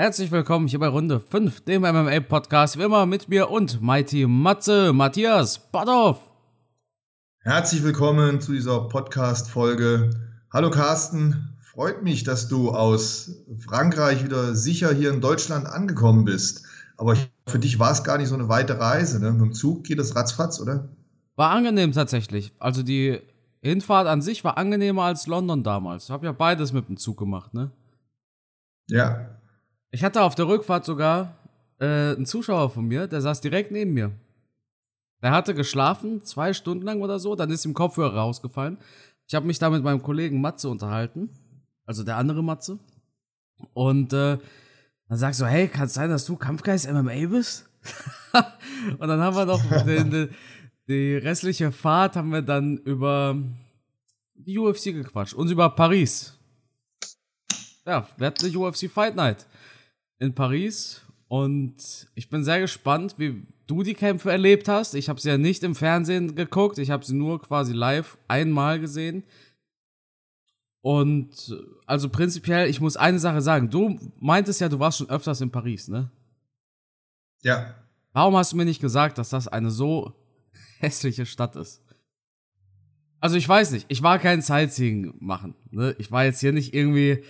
Herzlich willkommen hier bei Runde 5, dem MMA-Podcast, wie immer mit mir und Mighty Matze, Matthias Badhoff. Herzlich willkommen zu dieser Podcast-Folge. Hallo Carsten, freut mich, dass du aus Frankreich wieder sicher hier in Deutschland angekommen bist. Aber für dich war es gar nicht so eine weite Reise. Ne? Mit dem Zug geht es ratzfatz, oder? War angenehm tatsächlich. Also die Hinfahrt an sich war angenehmer als London damals. Ich habe ja beides mit dem Zug gemacht, ne? Ja, Ich hatte auf der Rückfahrt sogar äh, einen Zuschauer von mir, der saß direkt neben mir. Der hatte geschlafen, zwei Stunden lang oder so, dann ist ihm Kopfhörer rausgefallen. Ich habe mich da mit meinem Kollegen Matze unterhalten, also der andere Matze. Und äh, dann sagst du, hey, kann es sein, dass du Kampfgeist MMA bist? und dann haben wir noch den, den, die restliche Fahrt haben wir dann über die UFC gequatscht und über Paris. Ja, wir hatten eine UFC Fight Night in Paris und ich bin sehr gespannt, wie du die Kämpfe erlebt hast. Ich habe sie ja nicht im Fernsehen geguckt, ich habe sie nur quasi live einmal gesehen. Und also prinzipiell, ich muss eine Sache sagen. Du meintest ja, du warst schon öfters in Paris, ne? ja. Warum hast du mir nicht gesagt, dass das eine so hässliche Stadt ist? Also ich weiß nicht, ich war kein Sightseeing machen. Ne? Ich war jetzt hier nicht irgendwie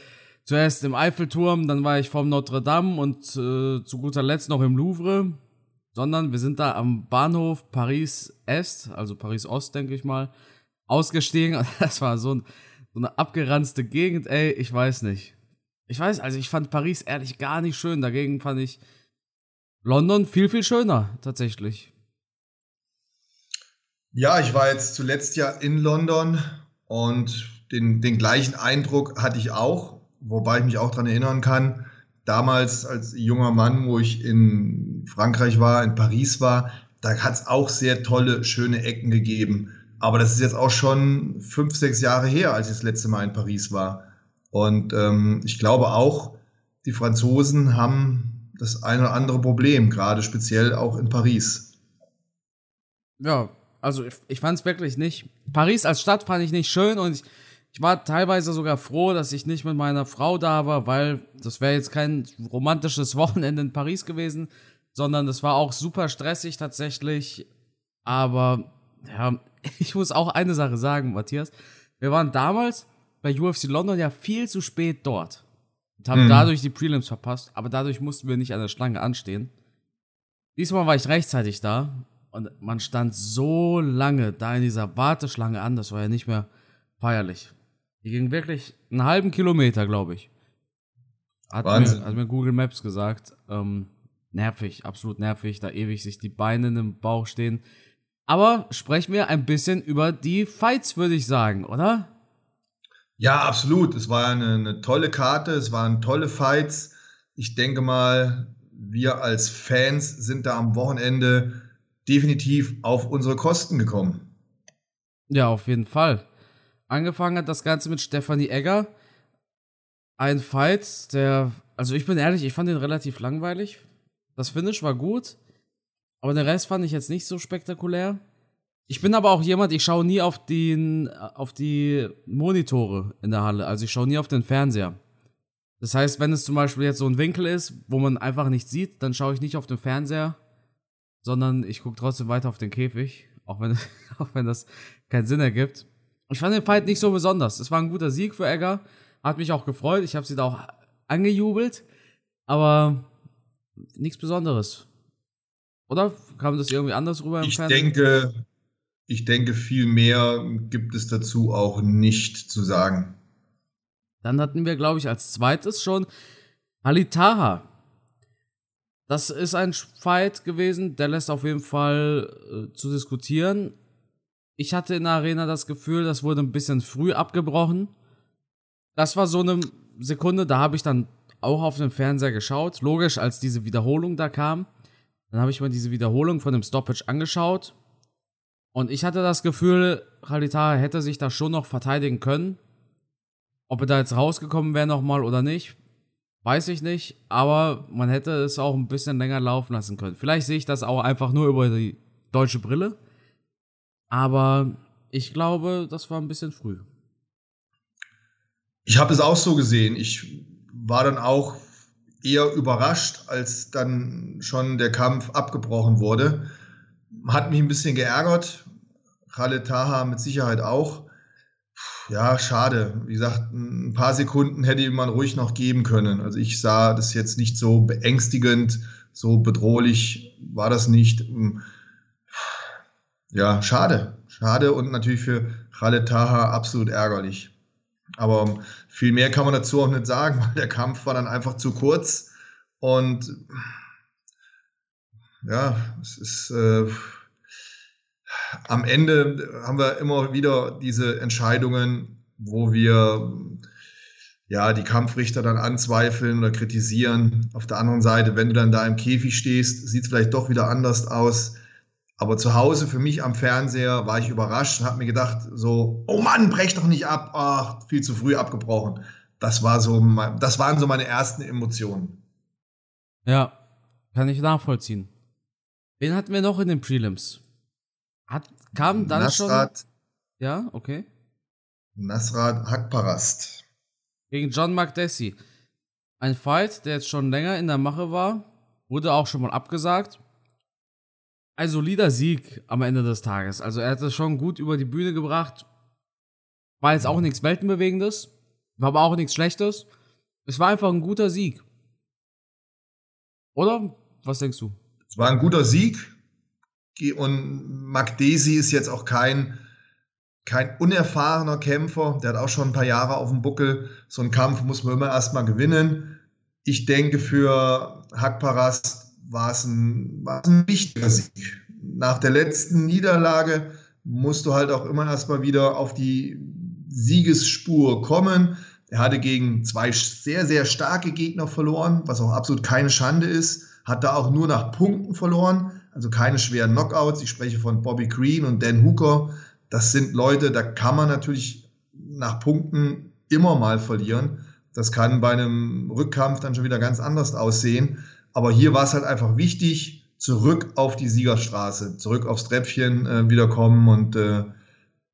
zuerst im Eiffelturm, dann war ich vom Notre Dame und äh, zu guter Letzt noch im Louvre, sondern wir sind da am Bahnhof Paris Est, also Paris Ost, denke ich mal, ausgestiegen. Das war so, ein, so eine abgeranzte Gegend, ey, ich weiß nicht. Ich weiß, also ich fand Paris ehrlich gar nicht schön. Dagegen fand ich London viel, viel schöner, tatsächlich. Ja, ich war jetzt zuletzt ja in London und den, den gleichen Eindruck hatte ich auch, wobei ich mich auch daran erinnern kann, damals als junger Mann, wo ich in Frankreich war, in Paris war, da hat es auch sehr tolle, schöne Ecken gegeben. Aber das ist jetzt auch schon fünf, sechs Jahre her, als ich das letzte Mal in Paris war. Und ähm, ich glaube auch, die Franzosen haben das ein oder andere Problem, gerade speziell auch in Paris. Ja, also ich, ich fand es wirklich nicht. Paris als Stadt fand ich nicht schön und ich, ich war teilweise sogar froh, dass ich nicht mit meiner Frau da war, weil das wäre jetzt kein romantisches Wochenende in Paris gewesen, sondern das war auch super stressig tatsächlich. Aber ja, ich muss auch eine Sache sagen, Matthias. Wir waren damals bei UFC London ja viel zu spät dort und haben Mhm. dadurch die Prelims verpasst, aber dadurch mussten wir nicht an der Schlange anstehen. Diesmal war ich rechtzeitig da und man stand so lange da in dieser Warteschlange an, das war ja nicht mehr feierlich. Die ging wirklich einen halben Kilometer, glaube ich. Hat mir, Wahnsinn. hat mir Google Maps gesagt. Ähm, nervig, absolut nervig, da ewig sich die Beine im Bauch stehen. Aber sprechen wir ein bisschen über die Fights, würde ich sagen, oder? Ja, absolut. Es war eine, eine tolle Karte, es waren tolle Fights. Ich denke mal, wir als Fans sind da am Wochenende definitiv auf unsere Kosten gekommen. Ja, auf jeden Fall. Angefangen hat das Ganze mit Stefanie Egger. Ein Fight, der, also ich bin ehrlich, ich fand den relativ langweilig. Das Finish war gut, aber den Rest fand ich jetzt nicht so spektakulär. Ich bin aber auch jemand, ich schaue nie auf, den, auf die Monitore in der Halle. Also ich schaue nie auf den Fernseher. Das heißt, wenn es zum Beispiel jetzt so ein Winkel ist, wo man einfach nichts sieht, dann schaue ich nicht auf den Fernseher, sondern ich gucke trotzdem weiter auf den Käfig, auch wenn, auch wenn das keinen Sinn ergibt. Ich fand den Fight nicht so besonders. Es war ein guter Sieg für Egger, hat mich auch gefreut. Ich habe sie da auch angejubelt, aber nichts Besonderes. Oder kam das irgendwie anders rüber im Ich Fernsehen? denke, ich denke, viel mehr gibt es dazu auch nicht zu sagen. Dann hatten wir, glaube ich, als zweites schon Halitaha. Das ist ein Fight gewesen, der lässt auf jeden Fall äh, zu diskutieren. Ich hatte in der Arena das Gefühl, das wurde ein bisschen früh abgebrochen. Das war so eine Sekunde, da habe ich dann auch auf dem Fernseher geschaut. Logisch, als diese Wiederholung da kam. Dann habe ich mir diese Wiederholung von dem Stoppage angeschaut. Und ich hatte das Gefühl, Halitaha hätte sich da schon noch verteidigen können. Ob er da jetzt rausgekommen wäre nochmal oder nicht, weiß ich nicht. Aber man hätte es auch ein bisschen länger laufen lassen können. Vielleicht sehe ich das auch einfach nur über die deutsche Brille. Aber ich glaube, das war ein bisschen früh. Ich habe es auch so gesehen. Ich war dann auch eher überrascht, als dann schon der Kampf abgebrochen wurde. Hat mich ein bisschen geärgert. Khaled Taha mit Sicherheit auch. Ja, schade. Wie gesagt, ein paar Sekunden hätte man ruhig noch geben können. Also ich sah das jetzt nicht so beängstigend, so bedrohlich war das nicht. Ja, schade. Schade und natürlich für Khaled Taha absolut ärgerlich. Aber viel mehr kann man dazu auch nicht sagen, weil der Kampf war dann einfach zu kurz. Und ja, es ist äh, am Ende haben wir immer wieder diese Entscheidungen, wo wir ja die Kampfrichter dann anzweifeln oder kritisieren. Auf der anderen Seite, wenn du dann da im Käfig stehst, sieht es vielleicht doch wieder anders aus. Aber zu Hause für mich am Fernseher war ich überrascht und habe mir gedacht, so, oh Mann, brech doch nicht ab, ach, viel zu früh abgebrochen. Das war so, das waren so meine ersten Emotionen. Ja, kann ich nachvollziehen. Wen hatten wir noch in den Prelims? Hat, kam dann Nasrat, schon. Ja, okay. Nasrat Hakparast. Gegen John McDessie. Ein Fight, der jetzt schon länger in der Mache war, wurde auch schon mal abgesagt ein solider Sieg am Ende des Tages. Also er hat es schon gut über die Bühne gebracht. War jetzt auch nichts Weltenbewegendes, war aber auch nichts Schlechtes. Es war einfach ein guter Sieg. Oder? Was denkst du? Es war ein guter Sieg. Und Magdesi ist jetzt auch kein, kein unerfahrener Kämpfer. Der hat auch schon ein paar Jahre auf dem Buckel. So einen Kampf muss man immer erstmal gewinnen. Ich denke, für Hakparast war es ein, war es ein wichtiger Sieg. Nach der letzten Niederlage musst du halt auch immer erstmal wieder auf die Siegesspur kommen. Er hatte gegen zwei sehr, sehr starke Gegner verloren, was auch absolut keine Schande ist. Hat da auch nur nach Punkten verloren, also keine schweren Knockouts. Ich spreche von Bobby Green und Dan Hooker. Das sind Leute, da kann man natürlich nach Punkten immer mal verlieren. Das kann bei einem Rückkampf dann schon wieder ganz anders aussehen. Aber hier war es halt einfach wichtig, zurück auf die Siegerstraße, zurück aufs Treppchen äh, wiederkommen und äh,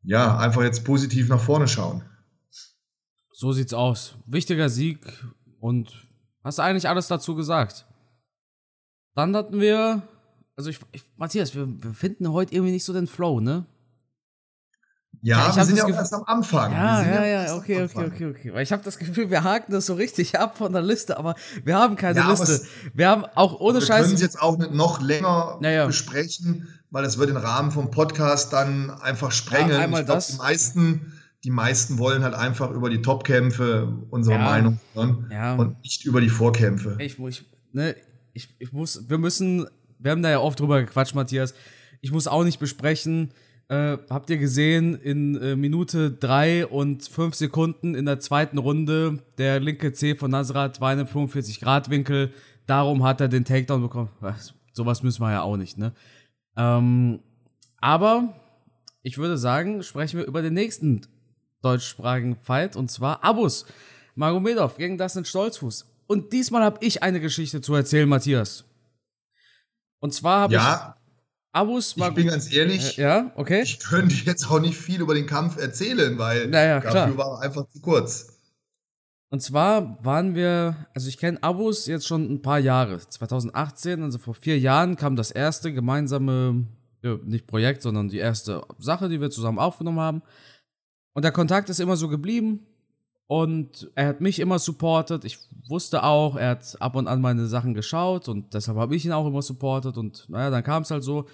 ja, einfach jetzt positiv nach vorne schauen. So sieht's aus. Wichtiger Sieg und hast eigentlich alles dazu gesagt. Dann hatten wir, also ich, ich Matthias, wir, wir finden heute irgendwie nicht so den Flow, ne? Ja, ja wir sind ja auch erst am Anfang. Ja, ja, ja, okay, okay, okay, okay. Weil ich habe das Gefühl, wir haken das so richtig ab von der Liste, aber wir haben keine ja, Liste. Wir haben auch ohne Scheiß. Wir können es jetzt auch nicht noch länger ja, besprechen, weil es wird den Rahmen vom Podcast dann einfach sprengen. Ja, einmal glaub, das. Die meisten, die meisten wollen halt einfach über die Topkämpfe unsere Meinung hören und nicht über die Vorkämpfe. Ich, ich, ne, ich, ich muss, wir müssen, wir haben da ja oft drüber gequatscht, Matthias. Ich muss auch nicht besprechen, äh, habt ihr gesehen, in äh, Minute 3 und 5 Sekunden in der zweiten Runde, der linke C von Nasrat war in einem 45-Grad-Winkel. Darum hat er den Takedown bekommen. Was, sowas müssen wir ja auch nicht, ne? Ähm, aber ich würde sagen, sprechen wir über den nächsten deutschsprachigen Fight und zwar Abus Magomedov gegen Dustin Stolzfuß. Und diesmal habe ich eine Geschichte zu erzählen, Matthias. Und zwar habe ja. ich Abus Ich bin ganz ehrlich, äh, ja, okay. ich könnte jetzt auch nicht viel über den Kampf erzählen, weil naja, dafür war einfach zu kurz. Und zwar waren wir, also ich kenne Abus jetzt schon ein paar Jahre. 2018, also vor vier Jahren, kam das erste gemeinsame, ja, nicht Projekt, sondern die erste Sache, die wir zusammen aufgenommen haben. Und der Kontakt ist immer so geblieben. Und er hat mich immer supportet. Ich wusste auch, er hat ab und an meine Sachen geschaut und deshalb habe ich ihn auch immer supportet. Und naja, dann kam es halt so,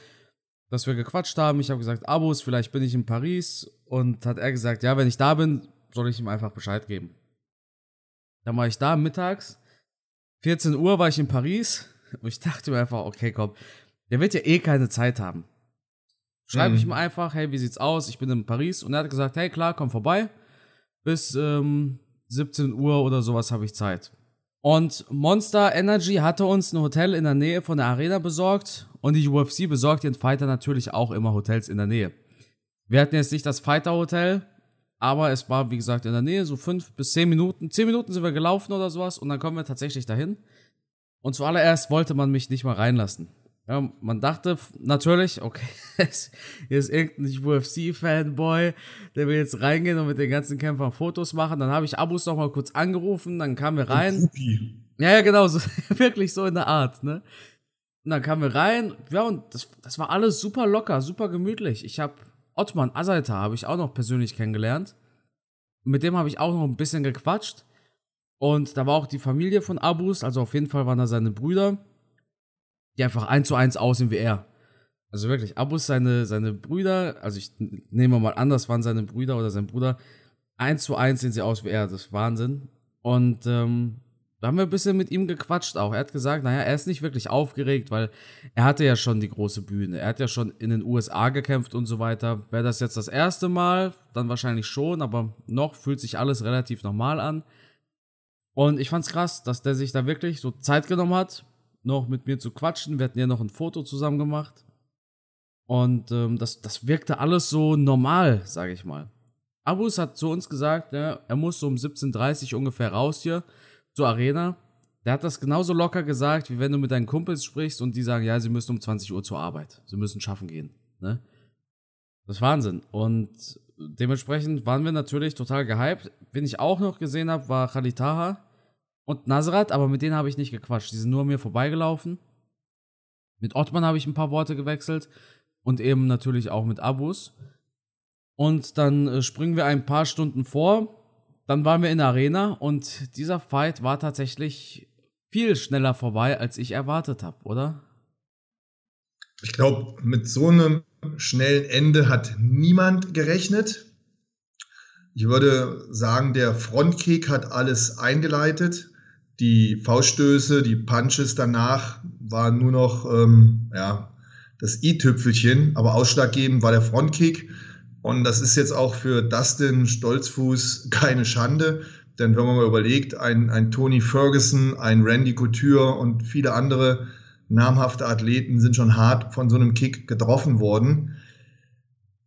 dass wir gequatscht haben. Ich habe gesagt, Abos, vielleicht bin ich in Paris. Und hat er gesagt, ja, wenn ich da bin, soll ich ihm einfach Bescheid geben. Dann war ich da mittags. 14 Uhr war ich in Paris. Und ich dachte mir einfach, okay, komm, der wird ja eh keine Zeit haben. Schreibe mhm. ich ihm einfach, hey, wie sieht's aus? Ich bin in Paris. Und er hat gesagt, hey, klar, komm vorbei bis ähm, 17 Uhr oder sowas habe ich Zeit. Und Monster Energy hatte uns ein Hotel in der Nähe von der Arena besorgt und die UFC besorgt den Fighter natürlich auch immer Hotels in der Nähe. Wir hatten jetzt nicht das Fighter Hotel, aber es war wie gesagt in der Nähe, so fünf bis zehn Minuten. Zehn Minuten sind wir gelaufen oder sowas und dann kommen wir tatsächlich dahin. Und zuallererst wollte man mich nicht mal reinlassen. Ja, man dachte natürlich, okay, hier ist irgendein UFC-Fanboy, der will jetzt reingehen und mit den ganzen Kämpfern Fotos machen. Dann habe ich Abus noch mal kurz angerufen, dann kamen wir rein. Ja, ja, genau, so, wirklich so in der Art, ne? Und dann kamen wir rein, ja, und das, das war alles super locker, super gemütlich. Ich habe Ottman Asaita habe ich auch noch persönlich kennengelernt. Mit dem habe ich auch noch ein bisschen gequatscht. Und da war auch die Familie von Abus, also auf jeden Fall waren da seine Brüder, die einfach eins zu eins aussehen wie er. Also wirklich, Abus, seine, seine Brüder, also ich nehme mal an, das waren seine Brüder oder sein Bruder, eins zu eins sehen sie aus wie er, das ist Wahnsinn. Und ähm, da haben wir ein bisschen mit ihm gequatscht auch. Er hat gesagt, naja, er ist nicht wirklich aufgeregt, weil er hatte ja schon die große Bühne. Er hat ja schon in den USA gekämpft und so weiter. Wäre das jetzt das erste Mal, dann wahrscheinlich schon, aber noch fühlt sich alles relativ normal an. Und ich fand's krass, dass der sich da wirklich so Zeit genommen hat, noch mit mir zu quatschen. Wir hatten ja noch ein Foto zusammen gemacht. Und ähm, das, das wirkte alles so normal, sage ich mal. Abus hat zu uns gesagt, ja, er muss so um 17.30 Uhr ungefähr raus hier zur Arena. Der hat das genauso locker gesagt, wie wenn du mit deinen Kumpels sprichst und die sagen, ja, sie müssen um 20 Uhr zur Arbeit. Sie müssen schaffen gehen. Ne? Das ist Wahnsinn. Und dementsprechend waren wir natürlich total gehypt. Wen ich auch noch gesehen habe, war Khalid Taha und Nasrat, aber mit denen habe ich nicht gequatscht. Die sind nur mir vorbeigelaufen. Mit Ottman habe ich ein paar Worte gewechselt und eben natürlich auch mit Abus. Und dann äh, springen wir ein paar Stunden vor dann waren wir in der Arena und dieser Fight war tatsächlich viel schneller vorbei, als ich erwartet habe, oder? Ich glaube, mit so einem schnellen Ende hat niemand gerechnet. Ich würde sagen, der Frontkick hat alles eingeleitet. Die Fauststöße, die Punches danach waren nur noch ähm, ja, das i-Tüpfelchen, aber ausschlaggebend war der Frontkick. Und das ist jetzt auch für Dustin Stolzfuß keine Schande, denn wenn man mal überlegt, ein, ein Tony Ferguson, ein Randy Couture und viele andere namhafte Athleten sind schon hart von so einem Kick getroffen worden.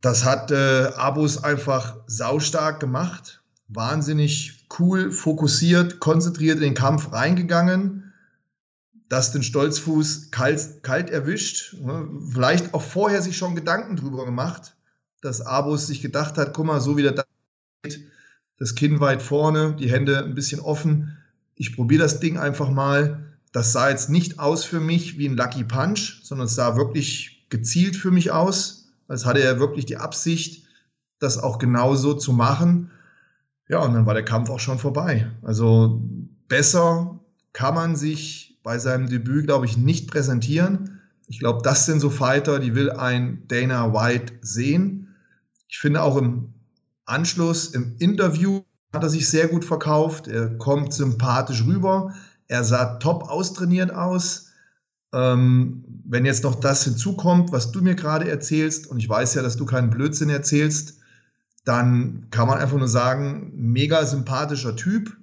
Das hat äh, Abus einfach saustark gemacht, wahnsinnig cool, fokussiert, konzentriert in den Kampf reingegangen. Dustin Stolzfuß kalt, kalt erwischt, ne? vielleicht auch vorher sich schon Gedanken drüber gemacht dass Abus sich gedacht hat, guck mal, so wie der geht, das Kinn weit vorne, die Hände ein bisschen offen. Ich probiere das Ding einfach mal. Das sah jetzt nicht aus für mich wie ein Lucky Punch, sondern es sah wirklich gezielt für mich aus, als hatte er wirklich die Absicht, das auch genauso zu machen. Ja, und dann war der Kampf auch schon vorbei. Also besser kann man sich bei seinem Debüt, glaube ich, nicht präsentieren. Ich glaube, das sind so Fighter, die will ein Dana White sehen. Ich finde auch im Anschluss, im Interview hat er sich sehr gut verkauft. Er kommt sympathisch rüber. Er sah top austrainiert aus. Ähm, wenn jetzt noch das hinzukommt, was du mir gerade erzählst, und ich weiß ja, dass du keinen Blödsinn erzählst, dann kann man einfach nur sagen, mega sympathischer Typ,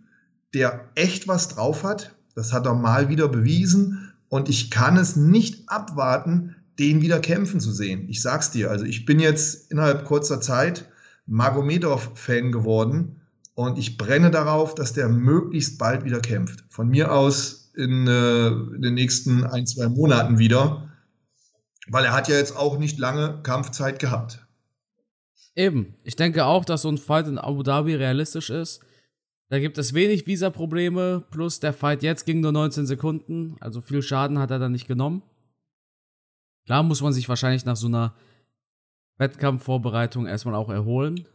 der echt was drauf hat. Das hat er mal wieder bewiesen. Und ich kann es nicht abwarten, den wieder kämpfen zu sehen. Ich sag's dir, also ich bin jetzt innerhalb kurzer Zeit Magomedov-Fan geworden und ich brenne darauf, dass der möglichst bald wieder kämpft. Von mir aus in, äh, in den nächsten ein, zwei Monaten wieder, weil er hat ja jetzt auch nicht lange Kampfzeit gehabt. Eben. Ich denke auch, dass so ein Fight in Abu Dhabi realistisch ist. Da gibt es wenig Visa-Probleme, plus der Fight jetzt ging nur 19 Sekunden, also viel Schaden hat er dann nicht genommen. Klar muss man sich wahrscheinlich nach so einer Wettkampfvorbereitung erstmal auch erholen.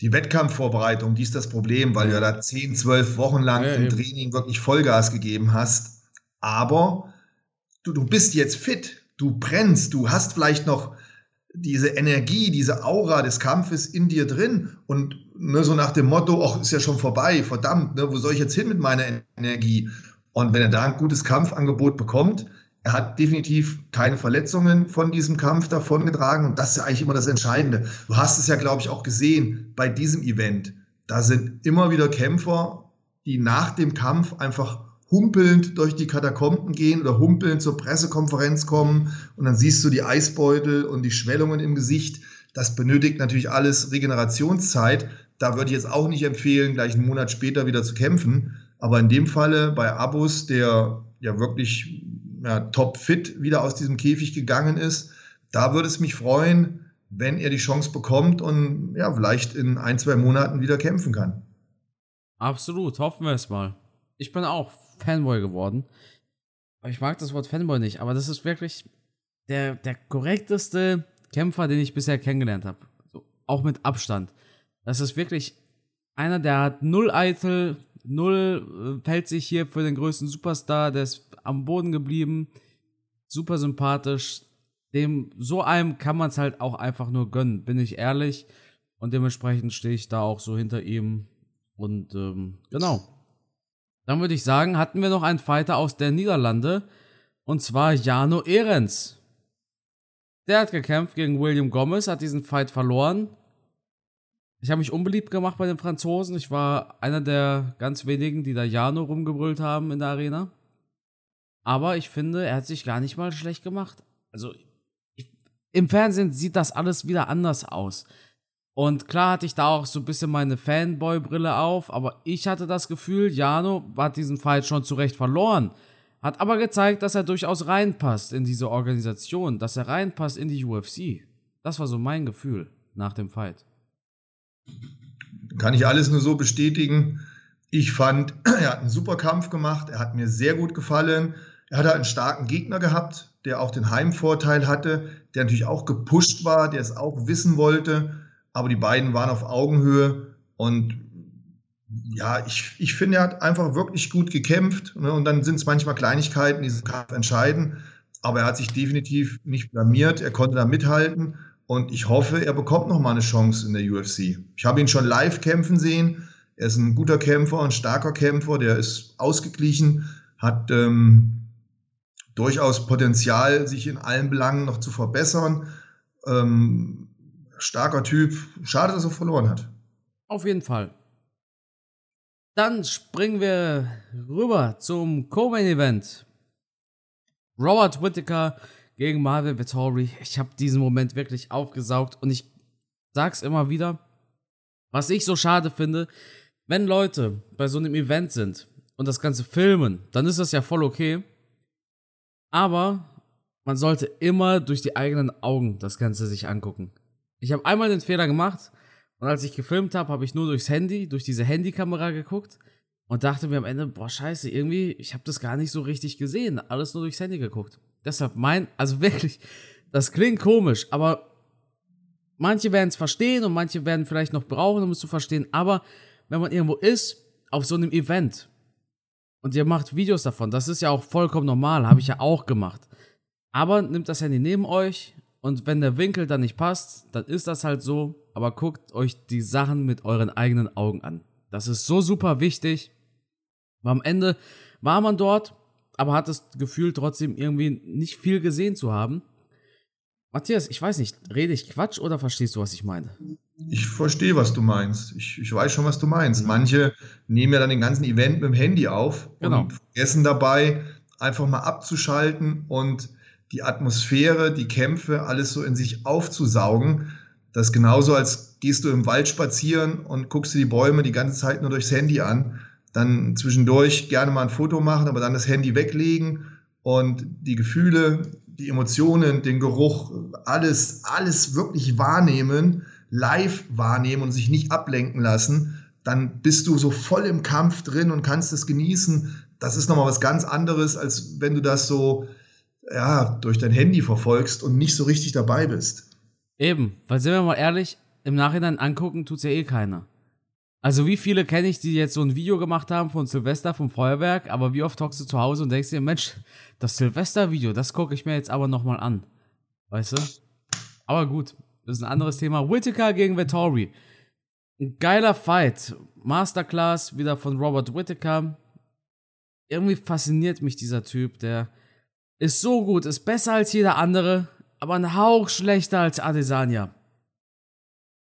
Die Wettkampfvorbereitung, die ist das Problem, weil ja. du da 10, 12 Wochen lang ja, im eben. Training wirklich Vollgas gegeben hast. Aber du, du bist jetzt fit, du brennst, du hast vielleicht noch diese Energie, diese Aura des Kampfes in dir drin und ne, so nach dem Motto, ach, ist ja schon vorbei, verdammt, ne, wo soll ich jetzt hin mit meiner Energie? Und wenn er da ein gutes Kampfangebot bekommt, er hat definitiv keine Verletzungen von diesem Kampf davongetragen und das ist ja eigentlich immer das Entscheidende. Du hast es ja, glaube ich, auch gesehen bei diesem Event. Da sind immer wieder Kämpfer, die nach dem Kampf einfach humpelnd durch die Katakomben gehen oder humpelnd zur Pressekonferenz kommen und dann siehst du die Eisbeutel und die Schwellungen im Gesicht. Das benötigt natürlich alles Regenerationszeit. Da würde ich jetzt auch nicht empfehlen, gleich einen Monat später wieder zu kämpfen. Aber in dem Falle bei Abus, der ja wirklich ja, topfit wieder aus diesem Käfig gegangen ist. Da würde es mich freuen, wenn er die Chance bekommt und ja, vielleicht in ein, zwei Monaten wieder kämpfen kann. Absolut, hoffen wir es mal. Ich bin auch Fanboy geworden. Ich mag das Wort Fanboy nicht, aber das ist wirklich der, der korrekteste Kämpfer, den ich bisher kennengelernt habe. So, auch mit Abstand. Das ist wirklich einer, der hat null Eitel, null äh, hält sich hier für den größten Superstar, der ist am Boden geblieben, super sympathisch. Dem, so einem kann man es halt auch einfach nur gönnen, bin ich ehrlich. Und dementsprechend stehe ich da auch so hinter ihm. Und ähm, genau. Dann würde ich sagen, hatten wir noch einen Fighter aus der Niederlande. Und zwar Jano Ehrens. Der hat gekämpft gegen William Gomez, hat diesen Fight verloren. Ich habe mich unbeliebt gemacht bei den Franzosen. Ich war einer der ganz wenigen, die da Jano rumgebrüllt haben in der Arena. Aber ich finde, er hat sich gar nicht mal schlecht gemacht. Also ich, im Fernsehen sieht das alles wieder anders aus. Und klar hatte ich da auch so ein bisschen meine Fanboy-Brille auf, aber ich hatte das Gefühl, Jano hat diesen Fight schon zu Recht verloren. Hat aber gezeigt, dass er durchaus reinpasst in diese Organisation, dass er reinpasst in die UFC. Das war so mein Gefühl nach dem Fight. Kann ich alles nur so bestätigen. Ich fand, er hat einen super Kampf gemacht. Er hat mir sehr gut gefallen. Er hat einen starken Gegner gehabt, der auch den Heimvorteil hatte, der natürlich auch gepusht war, der es auch wissen wollte. Aber die beiden waren auf Augenhöhe und ja, ich, ich finde, er hat einfach wirklich gut gekämpft. Ne? Und dann sind es manchmal Kleinigkeiten, die diesen Kampf entscheiden. Aber er hat sich definitiv nicht blamiert. Er konnte da mithalten. Und ich hoffe, er bekommt noch mal eine Chance in der UFC. Ich habe ihn schon live kämpfen sehen. Er ist ein guter Kämpfer, ein starker Kämpfer. Der ist ausgeglichen, hat ähm, durchaus Potenzial, sich in allen Belangen noch zu verbessern. Ähm, starker Typ. Schade, dass er verloren hat. Auf jeden Fall. Dann springen wir rüber zum Co-Main-Event. Robert Whittaker gegen Marvin Vettori. Ich habe diesen Moment wirklich aufgesaugt und ich sag's immer wieder, was ich so schade finde, wenn Leute bei so einem Event sind und das Ganze filmen, dann ist das ja voll okay. Aber man sollte immer durch die eigenen Augen das Ganze sich angucken. Ich habe einmal den Fehler gemacht und als ich gefilmt habe, habe ich nur durchs Handy, durch diese Handykamera geguckt und dachte mir am Ende, boah, scheiße, irgendwie, ich habe das gar nicht so richtig gesehen, alles nur durchs Handy geguckt. Deshalb mein, also wirklich, das klingt komisch, aber manche werden es verstehen und manche werden vielleicht noch brauchen, um es zu verstehen. Aber wenn man irgendwo ist, auf so einem Event und ihr macht Videos davon, das ist ja auch vollkommen normal, habe ich ja auch gemacht. Aber nimmt das Handy neben euch und wenn der Winkel dann nicht passt, dann ist das halt so. Aber guckt euch die Sachen mit euren eigenen Augen an. Das ist so super wichtig. Am Ende war man dort aber hat das Gefühl trotzdem irgendwie nicht viel gesehen zu haben. Matthias, ich weiß nicht, rede ich Quatsch oder verstehst du, was ich meine? Ich verstehe, was du meinst. Ich, ich weiß schon, was du meinst. Manche nehmen ja dann den ganzen Event mit dem Handy auf genau. und vergessen dabei, einfach mal abzuschalten und die Atmosphäre, die Kämpfe, alles so in sich aufzusaugen. Das ist genauso, als gehst du im Wald spazieren und guckst dir die Bäume die ganze Zeit nur durchs Handy an dann zwischendurch gerne mal ein Foto machen, aber dann das Handy weglegen und die Gefühle, die Emotionen, den Geruch, alles, alles wirklich wahrnehmen, live wahrnehmen und sich nicht ablenken lassen, dann bist du so voll im Kampf drin und kannst es genießen. Das ist nochmal was ganz anderes, als wenn du das so ja, durch dein Handy verfolgst und nicht so richtig dabei bist. Eben, weil sind wir mal ehrlich, im Nachhinein angucken tut es ja eh keiner. Also wie viele kenne ich, die jetzt so ein Video gemacht haben von Silvester vom Feuerwerk, aber wie oft hockst du zu Hause und denkst dir, Mensch, das Silvester-Video, das gucke ich mir jetzt aber nochmal an. Weißt du? Aber gut, das ist ein anderes Thema. Whittaker gegen Vettori. Ein geiler Fight. Masterclass wieder von Robert Whittaker. Irgendwie fasziniert mich dieser Typ, der ist so gut, ist besser als jeder andere, aber ein Hauch schlechter als Adesanya.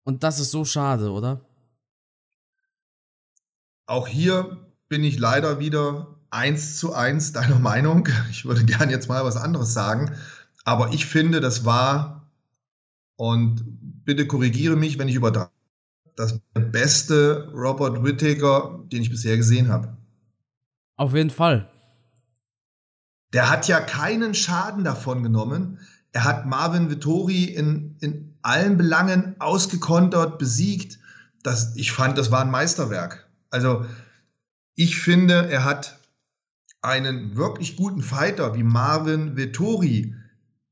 Und das ist so schade, oder? Auch hier bin ich leider wieder eins zu eins deiner Meinung. Ich würde gern jetzt mal was anderes sagen. Aber ich finde, das war, und bitte korrigiere mich, wenn ich übertreibe, das der beste Robert Whittaker, den ich bisher gesehen habe. Auf jeden Fall. Der hat ja keinen Schaden davon genommen. Er hat Marvin Vittori in, in allen Belangen ausgekontert, besiegt. Das, ich fand, das war ein Meisterwerk. Also ich finde, er hat einen wirklich guten Fighter wie Marvin Vettori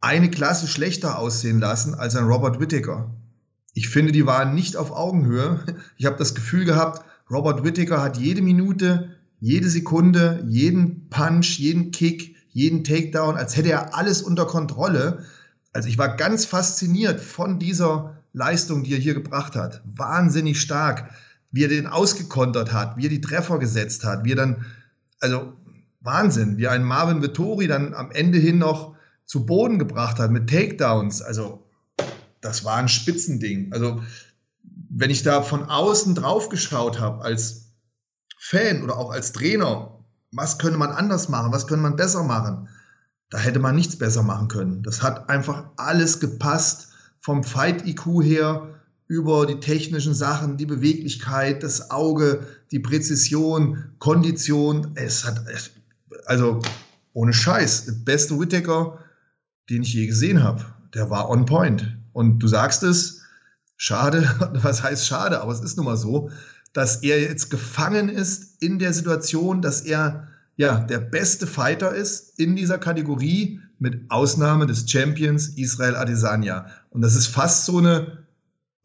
eine Klasse schlechter aussehen lassen als ein Robert Whittaker. Ich finde, die waren nicht auf Augenhöhe. Ich habe das Gefühl gehabt, Robert Whittaker hat jede Minute, jede Sekunde, jeden Punch, jeden Kick, jeden Takedown, als hätte er alles unter Kontrolle. Also ich war ganz fasziniert von dieser Leistung, die er hier gebracht hat. Wahnsinnig stark, wie er den ausgekontert hat, wie er die Treffer gesetzt hat, wie er dann, also Wahnsinn, wie ein Marvin Vittori dann am Ende hin noch zu Boden gebracht hat mit Takedowns. Also das war ein Spitzending. Also wenn ich da von außen drauf geschaut habe als Fan oder auch als Trainer, was könnte man anders machen, was könnte man besser machen, da hätte man nichts besser machen können. Das hat einfach alles gepasst, vom Fight-IQ her über die technischen Sachen, die Beweglichkeit, das Auge, die Präzision, Kondition. Es hat, also ohne Scheiß, der beste Whittaker, den ich je gesehen habe. Der war on point. Und du sagst es, schade, was heißt schade, aber es ist nun mal so, dass er jetzt gefangen ist in der Situation, dass er ja der beste Fighter ist in dieser Kategorie, mit Ausnahme des Champions Israel Adesanya. Und das ist fast so eine,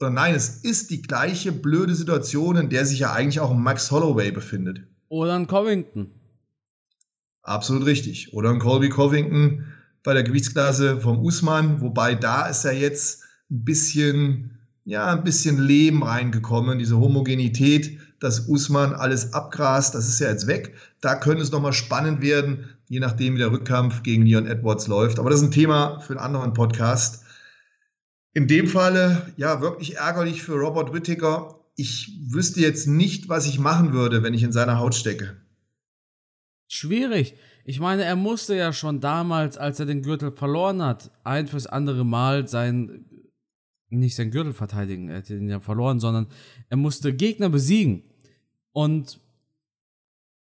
oder nein, es ist die gleiche blöde Situation, in der sich ja eigentlich auch Max Holloway befindet. Oder ein Covington. Absolut richtig. Oder ein Colby Covington bei der Gewichtsklasse vom Usman, wobei da ist ja jetzt ein bisschen, ja, ein bisschen Leben reingekommen, diese Homogenität, dass Usman alles abgrast, das ist ja jetzt weg. Da könnte es nochmal spannend werden, je nachdem, wie der Rückkampf gegen Leon Edwards läuft. Aber das ist ein Thema für einen anderen Podcast. In dem Falle, ja, wirklich ärgerlich für Robert Whittaker. Ich wüsste jetzt nicht, was ich machen würde, wenn ich in seiner Haut stecke. Schwierig. Ich meine, er musste ja schon damals, als er den Gürtel verloren hat, ein fürs andere Mal sein, nicht sein Gürtel verteidigen, er hat ihn ja verloren, sondern er musste Gegner besiegen. Und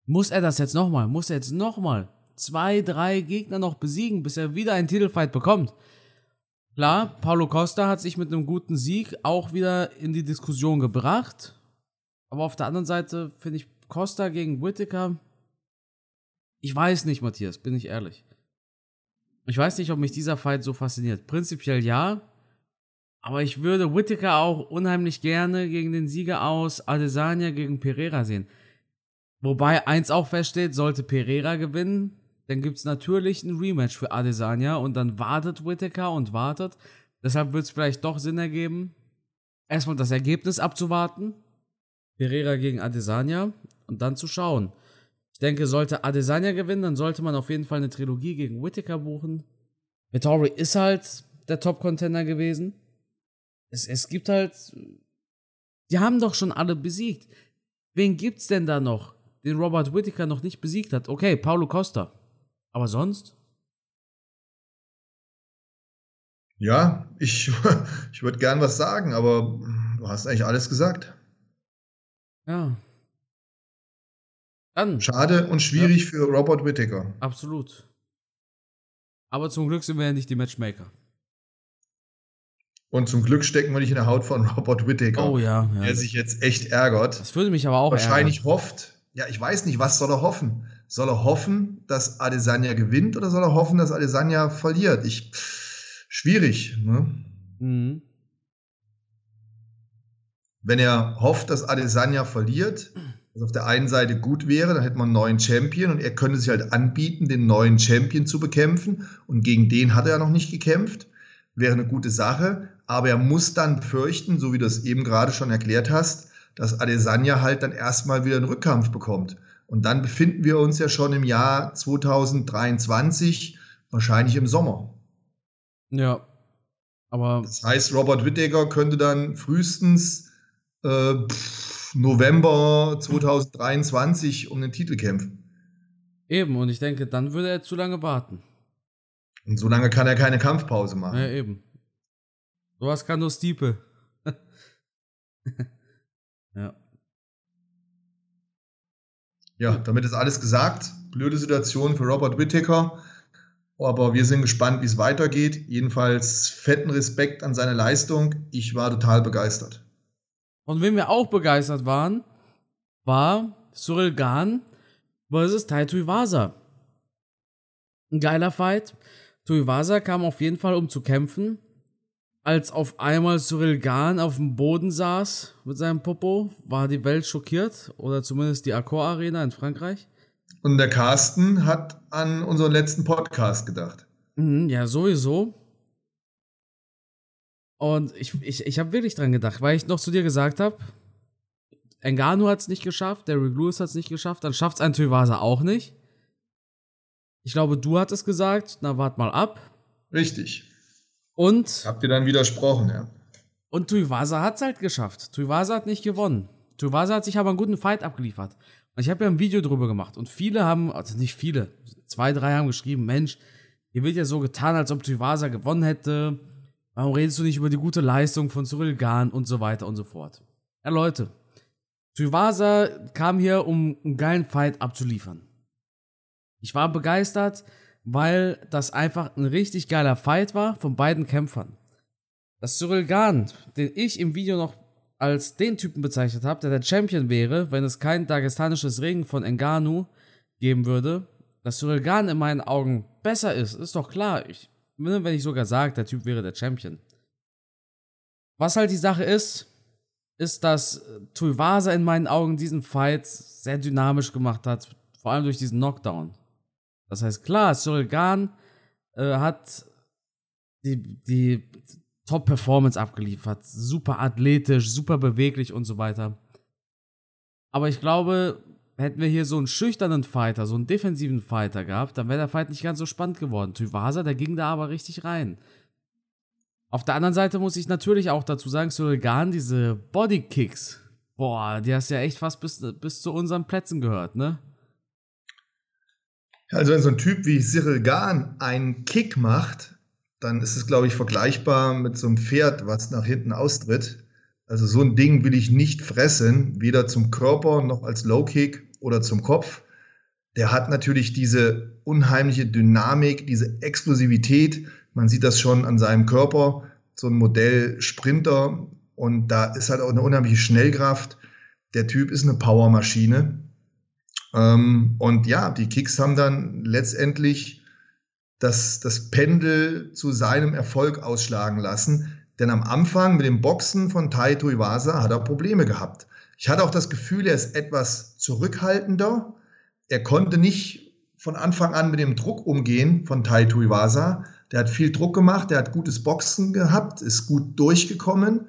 muss er das jetzt nochmal? Muss er jetzt nochmal zwei, drei Gegner noch besiegen, bis er wieder einen Titelfight bekommt? Klar, Paulo Costa hat sich mit einem guten Sieg auch wieder in die Diskussion gebracht. Aber auf der anderen Seite finde ich Costa gegen Whittaker ich weiß nicht, Matthias, bin ich ehrlich. Ich weiß nicht, ob mich dieser Fight so fasziniert. Prinzipiell ja, aber ich würde Whittaker auch unheimlich gerne gegen den Sieger aus Adesanya gegen Pereira sehen. Wobei eins auch feststeht, sollte Pereira gewinnen, dann gibt es natürlich ein Rematch für Adesanya und dann wartet Whittaker und wartet. Deshalb wird es vielleicht doch Sinn ergeben, erstmal das Ergebnis abzuwarten. Pereira gegen Adesanya und dann zu schauen. Ich denke, sollte Adesanya gewinnen, dann sollte man auf jeden Fall eine Trilogie gegen Whittaker buchen. Vittori ist halt der Top-Contender gewesen. Es, es gibt halt. Die haben doch schon alle besiegt. Wen gibt's denn da noch, den Robert Whittaker noch nicht besiegt hat? Okay, Paulo Costa. Aber sonst? Ja, ich, ich würde gern was sagen, aber du hast eigentlich alles gesagt. Ja, dann. Schade und schwierig ja. für Robert Whittaker. Absolut. Aber zum Glück sind wir ja nicht die Matchmaker. Und zum Glück stecken wir nicht in der Haut von Robert Whittaker. Oh ja, ja. Der sich jetzt echt ärgert. Das würde mich aber auch Wahrscheinlich ärgern. hofft. Ja, ich weiß nicht, was soll er hoffen? Soll er hoffen, dass Adesanya gewinnt oder soll er hoffen, dass Adesanya verliert? Ich, schwierig, ne? Mhm. Wenn er hofft, dass Adesanya verliert, was auf der einen Seite gut wäre, dann hätte man einen neuen Champion und er könnte sich halt anbieten, den neuen Champion zu bekämpfen. Und gegen den hat er ja noch nicht gekämpft. Wäre eine gute Sache. Aber er muss dann fürchten, so wie du es eben gerade schon erklärt hast, dass Adesanya halt dann erstmal wieder einen Rückkampf bekommt. Und dann befinden wir uns ja schon im Jahr 2023, wahrscheinlich im Sommer. Ja. Aber. Das heißt, Robert Whittaker könnte dann frühestens äh, pff, November 2023 um den Titel kämpfen. Eben, und ich denke, dann würde er zu lange warten. Und so lange kann er keine Kampfpause machen. Ja, eben. Sowas kann nur Stiepe. ja. Ja, damit ist alles gesagt. Blöde Situation für Robert Whittaker. Aber wir sind gespannt, wie es weitergeht. Jedenfalls fetten Respekt an seine Leistung. Ich war total begeistert. Und wen wir auch begeistert waren, war Cyril Gahn versus Taito Iwasa. Ein geiler Fight. Tuivasa kam auf jeden Fall, um zu kämpfen. Als auf einmal Cyril Gahn auf dem Boden saß mit seinem Popo, war die Welt schockiert. Oder zumindest die Accor Arena in Frankreich. Und der Carsten hat an unseren letzten Podcast gedacht. Mhm, ja, sowieso. Und ich, ich, ich habe wirklich dran gedacht, weil ich noch zu dir gesagt habe, Engano hat es nicht geschafft, Derrick Lewis hat es nicht geschafft, dann schafft es ein Tuivasa auch nicht. Ich glaube, du hattest gesagt, na wart mal ab. Richtig. Und. Habt ihr dann widersprochen, ja. Und Tuivasa hat es halt geschafft. Tuivasa hat nicht gewonnen. Tuivasa hat sich aber einen guten Fight abgeliefert. Und ich habe ja ein Video drüber gemacht. Und viele haben, also nicht viele, zwei, drei haben geschrieben, Mensch, hier wird ja so getan, als ob Tuivasa gewonnen hätte. Warum redest du nicht über die gute Leistung von Cyril Gahn und so weiter und so fort? Ja, Leute, Tuivasa kam hier, um einen geilen Fight abzuliefern. Ich war begeistert, weil das einfach ein richtig geiler Fight war von beiden Kämpfern. Dass Cyril Gahn, den ich im Video noch als den Typen bezeichnet habe, der der Champion wäre, wenn es kein dagestanisches Ring von Enganu geben würde, dass Cyril Gahn in meinen Augen besser ist, ist doch klar. Ich, wenn ich sogar sage, der Typ wäre der Champion. Was halt die Sache ist, ist, dass Tuivasa in meinen Augen diesen Fight sehr dynamisch gemacht hat, vor allem durch diesen Knockdown. Das heißt, klar, Cyril Gahn äh, hat die, die Top-Performance abgeliefert, super athletisch, super beweglich und so weiter. Aber ich glaube, hätten wir hier so einen schüchternen Fighter, so einen defensiven Fighter gehabt, dann wäre der Fight nicht ganz so spannend geworden. Tuivasa, der ging da aber richtig rein. Auf der anderen Seite muss ich natürlich auch dazu sagen, Cyril Gahn, diese Bodykicks, boah, die hast ja echt fast bis, bis zu unseren Plätzen gehört, ne? Also wenn so ein Typ wie Cyril Gahn einen Kick macht, dann ist es, glaube ich, vergleichbar mit so einem Pferd, was nach hinten austritt. Also so ein Ding will ich nicht fressen, weder zum Körper noch als Low Kick oder zum Kopf. Der hat natürlich diese unheimliche Dynamik, diese Explosivität, man sieht das schon an seinem Körper, so ein Modell Sprinter. Und da ist halt auch eine unheimliche Schnellkraft. Der Typ ist eine Powermaschine. Ähm, und ja, die Kicks haben dann letztendlich das, das Pendel zu seinem Erfolg ausschlagen lassen. Denn am Anfang mit dem Boxen von Taito Iwasa hat er Probleme gehabt. Ich hatte auch das Gefühl, er ist etwas zurückhaltender. Er konnte nicht von Anfang an mit dem Druck umgehen von Taito Iwasa. Der hat viel Druck gemacht, der hat gutes Boxen gehabt, ist gut durchgekommen.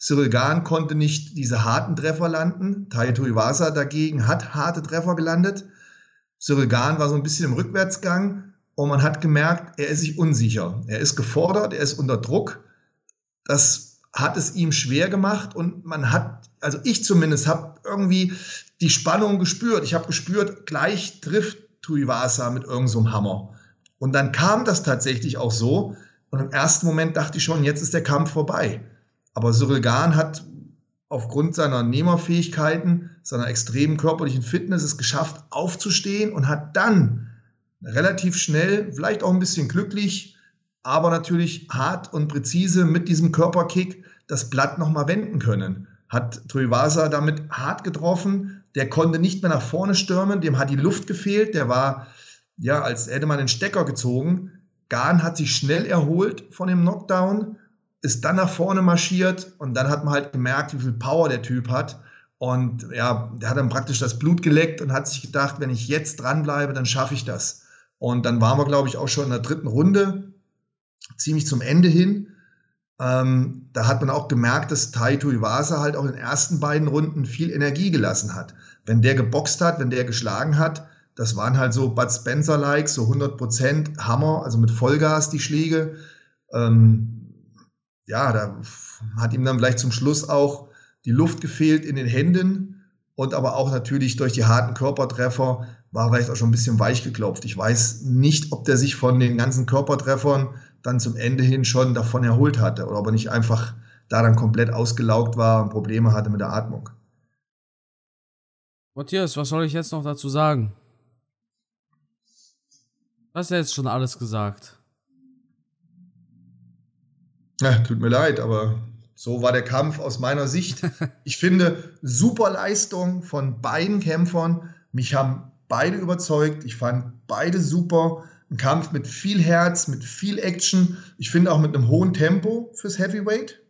Cyril Gahn konnte nicht diese harten Treffer landen. Taito Iwasa dagegen hat harte Treffer gelandet. Cyril Gahn war so ein bisschen im Rückwärtsgang und man hat gemerkt, er ist sich unsicher. Er ist gefordert, er ist unter Druck. Das hat es ihm schwer gemacht und man hat, also ich zumindest, habe irgendwie die Spannung gespürt. Ich habe gespürt, gleich trifft Tuivasa mit irgendeinem so Hammer. Und dann kam das tatsächlich auch so. Und im ersten Moment dachte ich schon, jetzt ist der Kampf vorbei. Aber Cyril Gahn hat aufgrund seiner Nehmerfähigkeiten, seiner extremen körperlichen Fitness es geschafft, aufzustehen und hat dann relativ schnell, vielleicht auch ein bisschen glücklich, aber natürlich hart und präzise mit diesem Körperkick das Blatt nochmal wenden können. Hat Tuivasa damit hart getroffen, der konnte nicht mehr nach vorne stürmen, dem hat die Luft gefehlt, der war ja, als hätte man den Stecker gezogen. Gahn hat sich schnell erholt von dem Knockdown, ist dann nach vorne marschiert und dann hat man halt gemerkt, wie viel Power der Typ hat. Und ja, der hat dann praktisch das Blut geleckt und hat sich gedacht, wenn ich jetzt dranbleibe, dann schaffe ich das. Und dann waren wir, glaube ich, auch schon in der dritten Runde, ziemlich zum Ende hin. Ähm, da hat man auch gemerkt, dass Taito Iwasa halt auch in den ersten beiden Runden viel Energie gelassen hat. Wenn der geboxt hat, wenn der geschlagen hat, das waren halt so Bud Spencer-like, so 100% Hammer, also mit Vollgas die Schläge. Ähm, ja, da hat ihm dann vielleicht zum Schluss auch die Luft gefehlt in den Händen und aber auch natürlich durch die harten Körpertreffer war vielleicht auch schon ein bisschen weich geklopft. Ich weiß nicht, ob der sich von den ganzen Körpertreffern dann zum Ende hin schon davon erholt hatte oder ob er nicht einfach da dann komplett ausgelaugt war und Probleme hatte mit der Atmung. Matthias, was soll ich jetzt noch dazu sagen? Hast du jetzt schon alles gesagt? Ja, tut mir leid, aber so war der Kampf aus meiner Sicht. Ich finde, super Leistung von beiden Kämpfern. Mich haben beide überzeugt. Ich fand beide super. ein Kampf mit viel Herz, mit viel Action. Ich finde auch mit einem hohen Tempo fürs Heavyweight.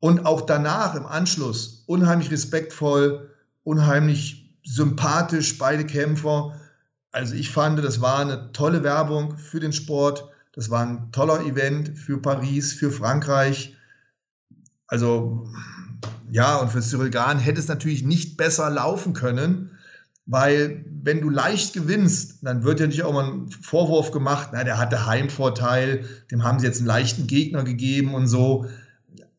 Und auch danach im Anschluss unheimlich respektvoll, unheimlich sympathisch, beide Kämpfer. Also ich fand, das war eine tolle Werbung für den Sport. Das war ein toller Event für Paris, für Frankreich. Also ja, und für Cyril Gahn hätte es natürlich nicht besser laufen können, weil wenn du leicht gewinnst, dann wird ja nicht auch mal ein Vorwurf gemacht, na, der hatte Heimvorteil, dem haben sie jetzt einen leichten Gegner gegeben und so.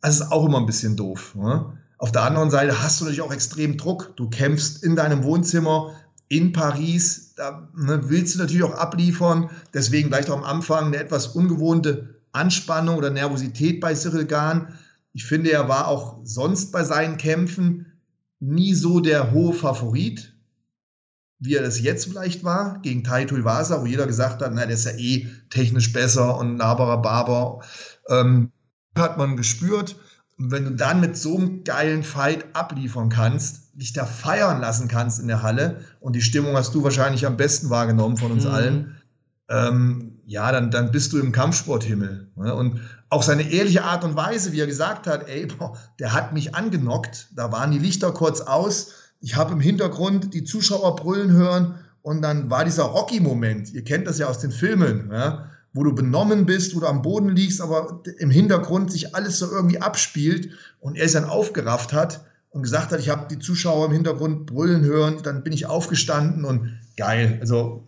Das ist auch immer ein bisschen doof. Ne? Auf der anderen Seite hast du natürlich auch extrem Druck. Du kämpfst in deinem Wohnzimmer in Paris, da ne, willst du natürlich auch abliefern. Deswegen vielleicht auch am Anfang eine etwas ungewohnte Anspannung oder Nervosität bei Cyril Gahn. Ich finde, er war auch sonst bei seinen Kämpfen nie so der hohe Favorit, wie er das jetzt vielleicht war, gegen Tai Tuivasa, wo jeder gesagt hat, na, der ist ja eh technisch besser und nahbarer Barber. Ähm, hat man gespürt. Und wenn du dann mit so einem geilen Fight abliefern kannst, dich da feiern lassen kannst in der Halle, und die Stimmung hast du wahrscheinlich am besten wahrgenommen von uns mhm. allen, ähm, ja, dann, dann bist du im Kampfsporthimmel. Ne? Und auch seine ehrliche Art und Weise, wie er gesagt hat, ey, boah, der hat mich angenockt, da waren die Lichter kurz aus, ich habe im Hintergrund die Zuschauer brüllen hören. Und dann war dieser Rocky-Moment, ihr kennt das ja aus den Filmen, ja, wo du benommen bist, wo du am Boden liegst, aber im Hintergrund sich alles so irgendwie abspielt und er sich dann aufgerafft hat und gesagt hat, ich habe die Zuschauer im Hintergrund brüllen hören, dann bin ich aufgestanden und geil. Also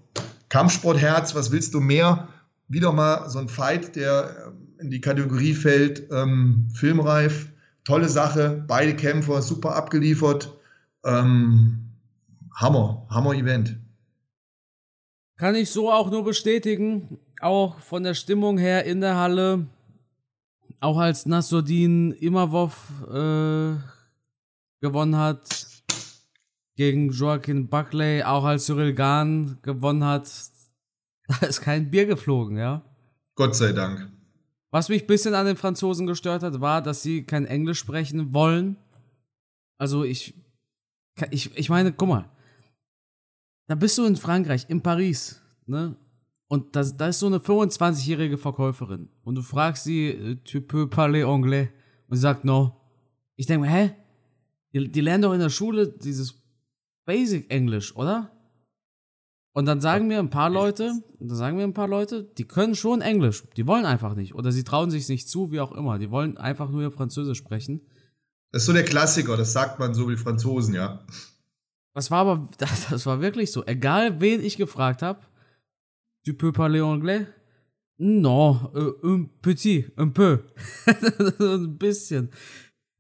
Kampfsportherz, was willst du mehr? Wieder mal so ein Fight, der in die Kategorie fällt, ähm, filmreif, tolle Sache, beide Kämpfer super abgeliefert. Ähm, Hammer, Hammer-Event. Kann ich so auch nur bestätigen, auch von der Stimmung her in der Halle, auch als Nasruddin Imavov äh, gewonnen hat gegen Joaquin Buckley, auch als Cyril Gahn gewonnen hat, da ist kein Bier geflogen, ja. Gott sei Dank. Was mich ein bisschen an den Franzosen gestört hat, war, dass sie kein Englisch sprechen wollen. Also ich, ich, ich meine, guck mal, da bist du in Frankreich, in Paris, ne? Und da, da ist so eine 25-jährige Verkäuferin. Und du fragst sie, tu peux parler anglais? Und sie sagt, no. Ich denke mir, hä? Die, die lernen doch in der Schule dieses Basic Englisch, oder? Und dann sagen mir ein paar Leute, dann sagen mir ein paar Leute, die können schon Englisch, die wollen einfach nicht oder sie trauen sich nicht zu, wie auch immer, die wollen einfach nur ihr Französisch sprechen. Das ist so der Klassiker, das sagt man so wie Franzosen, ja. Das war aber, das, das war wirklich so. Egal wen ich gefragt habe, tu peux parler anglais? Non, euh, un petit, un peu. ein bisschen.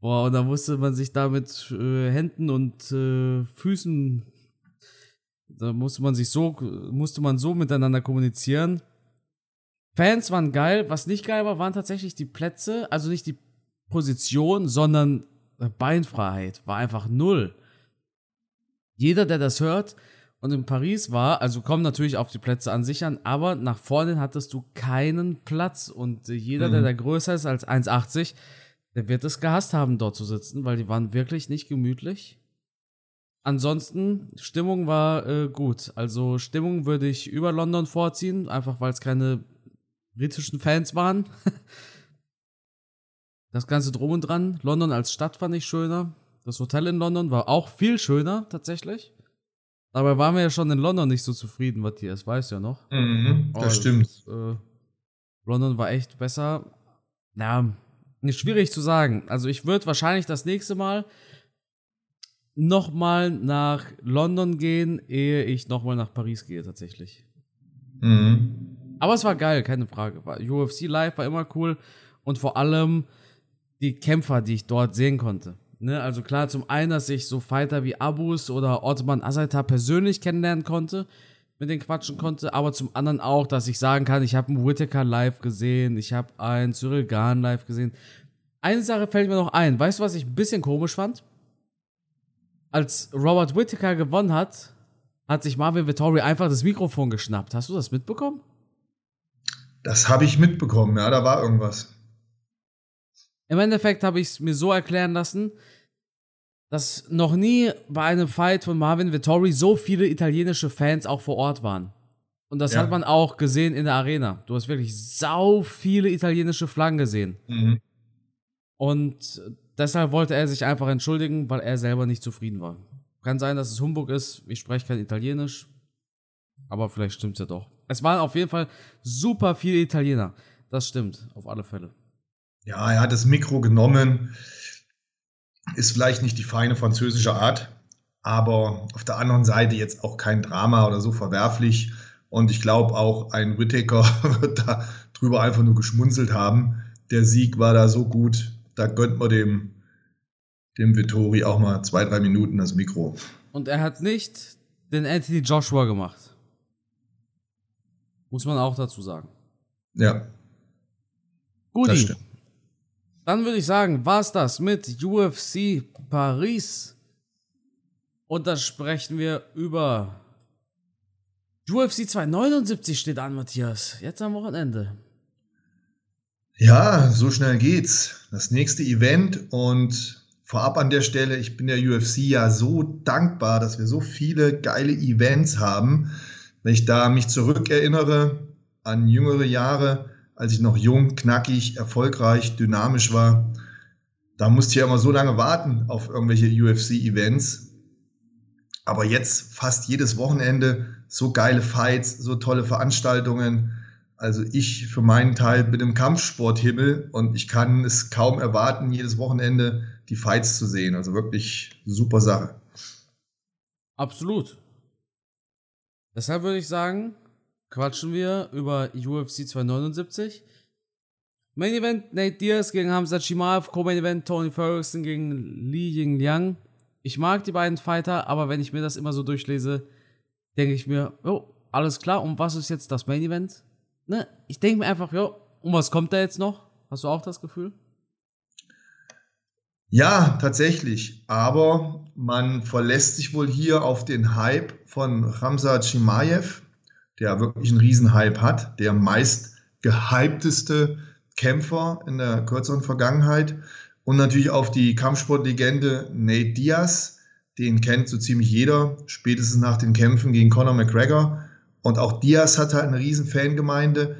Boah, und da musste man sich da mit äh, Händen und äh, Füßen da musste man sich so, musste man so miteinander kommunizieren. Fans waren geil. Was nicht geil war, waren tatsächlich die Plätze, also nicht die Position, sondern Beinfreiheit war einfach null. Jeder, der das hört und in Paris war, also kommen natürlich auf die Plätze an sich an, aber nach vorne hattest du keinen Platz und jeder, mhm. der da größer ist als 1,80, der wird es gehasst haben, dort zu sitzen, weil die waren wirklich nicht gemütlich. Ansonsten, Stimmung war äh, gut. Also Stimmung würde ich über London vorziehen, einfach weil es keine britischen Fans waren. das Ganze drum und dran. London als Stadt fand ich schöner. Das Hotel in London war auch viel schöner, tatsächlich. Dabei waren wir ja schon in London nicht so zufrieden, Matthias, weißt ja noch. Mhm, das oh, stimmt. Das, äh, London war echt besser. Ja, schwierig zu sagen. Also ich würde wahrscheinlich das nächste Mal nochmal nach London gehen, ehe ich nochmal nach Paris gehe, tatsächlich. Mhm. Aber es war geil, keine Frage. UFC Live war immer cool und vor allem die Kämpfer, die ich dort sehen konnte. Ne, also klar, zum einen, dass ich so Fighter wie Abus oder Ottoman Asaita persönlich kennenlernen konnte, mit denen quatschen konnte, aber zum anderen auch, dass ich sagen kann, ich habe einen Whittaker live gesehen, ich habe einen Cyril Gahn live gesehen. Eine Sache fällt mir noch ein. Weißt du, was ich ein bisschen komisch fand? als Robert Whittaker gewonnen hat, hat sich Marvin Vittori einfach das Mikrofon geschnappt. Hast du das mitbekommen? Das habe ich mitbekommen, ja, da war irgendwas. Im Endeffekt habe ich es mir so erklären lassen, dass noch nie bei einem Fight von Marvin Vittori so viele italienische Fans auch vor Ort waren. Und das Ja. hat man auch gesehen in der Arena. Du hast wirklich sau viele italienische Flaggen gesehen. Mhm. Und deshalb wollte er sich einfach entschuldigen, weil er selber nicht zufrieden war. Kann sein, dass es Humbug ist. Ich spreche kein Italienisch. Aber vielleicht stimmt's ja doch. Es waren auf jeden Fall super viele Italiener. Das stimmt, auf alle Fälle. Ja, er hat das Mikro genommen. Ist vielleicht nicht die feine französische Art, aber auf der anderen Seite jetzt auch kein Drama oder so verwerflich. Und ich glaube auch, ein Whittaker wird da drüber einfach nur geschmunzelt haben. Der Sieg war da so gut, da gönnt man dem, dem Vittori auch mal zwei, drei Minuten das Mikro. Und er hat nicht den Anthony Joshua gemacht. Muss man auch dazu sagen. Ja, das Guti. stimmt. Dann würde ich sagen, war's das mit UFC Paris. Und dann sprechen wir über UFC 279 steht an, Matthias. Jetzt am Wochenende. Ja, so schnell geht's. Das nächste Event und vorab an der Stelle, ich bin der UFC ja so dankbar, dass wir so viele geile Events haben. Wenn ich da mich zurückerinnere an jüngere Jahre, als ich noch jung, knackig, erfolgreich, dynamisch war, da musste ich ja immer so lange warten auf irgendwelche UFC-Events. Aber jetzt fast jedes Wochenende so geile Fights, so tolle Veranstaltungen. Also ich für meinen Teil bin im Kampfsporthimmel und ich kann es kaum erwarten, jedes Wochenende die Fights zu sehen. Also wirklich super Sache. Absolut. Deshalb würde ich sagen, quatschen wir über UFC 279. Main Event Nate Diaz gegen Hamza Chimaev, Co-Main Event Tony Ferguson gegen Li Yingliang. Ich mag die beiden Fighter, aber wenn ich mir das immer so durchlese, denke ich mir, oh, alles klar, und was ist jetzt das Main Event? Ne? Ich denke mir einfach, ja, und was kommt da jetzt noch? Hast du auch das Gefühl? Ja, tatsächlich. Aber man verlässt sich wohl hier auf den Hype von Ramsa Chimaev, der wirklich einen Riesenhype hat, der meist gehypteste Kämpfer in der kürzeren Vergangenheit. Und natürlich auf die Kampfsportlegende Nate Diaz, den kennt so ziemlich jeder, spätestens nach den Kämpfen gegen Conor McGregor. Und auch Diaz hat halt eine riesen Fangemeinde.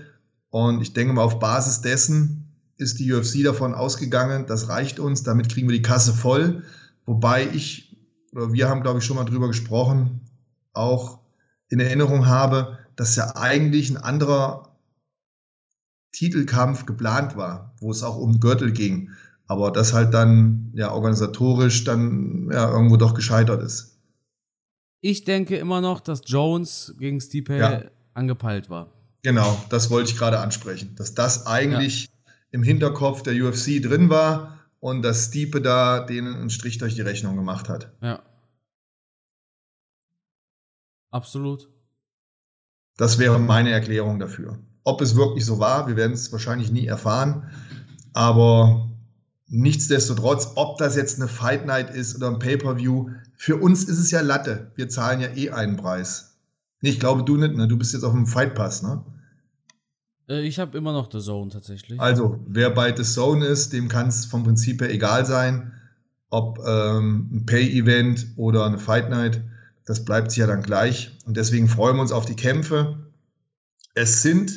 Und ich denke mal, auf Basis dessen ist die UFC davon ausgegangen, das reicht uns, damit kriegen wir die Kasse voll. Wobei ich, oder wir haben, glaube ich, schon mal drüber gesprochen, auch in Erinnerung habe, dass ja eigentlich ein anderer Titelkampf geplant war, wo es auch um Gürtel ging. Aber das halt dann ja organisatorisch dann ja irgendwo doch gescheitert ist. Ich denke immer noch, dass Jones gegen Stipe Ja. angepeilt war. Genau, das wollte ich gerade ansprechen, dass das eigentlich im Hinterkopf der UFC drin war und dass Stiepe da denen einen Strich durch die Rechnung gemacht hat. Ja. Absolut. Das wäre meine Erklärung dafür. Ob es wirklich so war, wir werden es wahrscheinlich nie erfahren. Aber nichtsdestotrotz, ob das jetzt eine Fight Night ist oder ein Pay-Per-View, für uns ist es ja Latte. Wir zahlen ja eh einen Preis. Nee, ich glaube, du nicht, ne? Du bist jetzt auf dem Fight Pass, ne? Äh, ich habe immer noch The Zone tatsächlich. Also, wer bei The Zone ist, dem kann es vom Prinzip her egal sein, ob ähm, ein Pay-Event oder eine Fight Night. Das bleibt sich ja dann gleich. Und deswegen freuen wir uns auf die Kämpfe. Es sind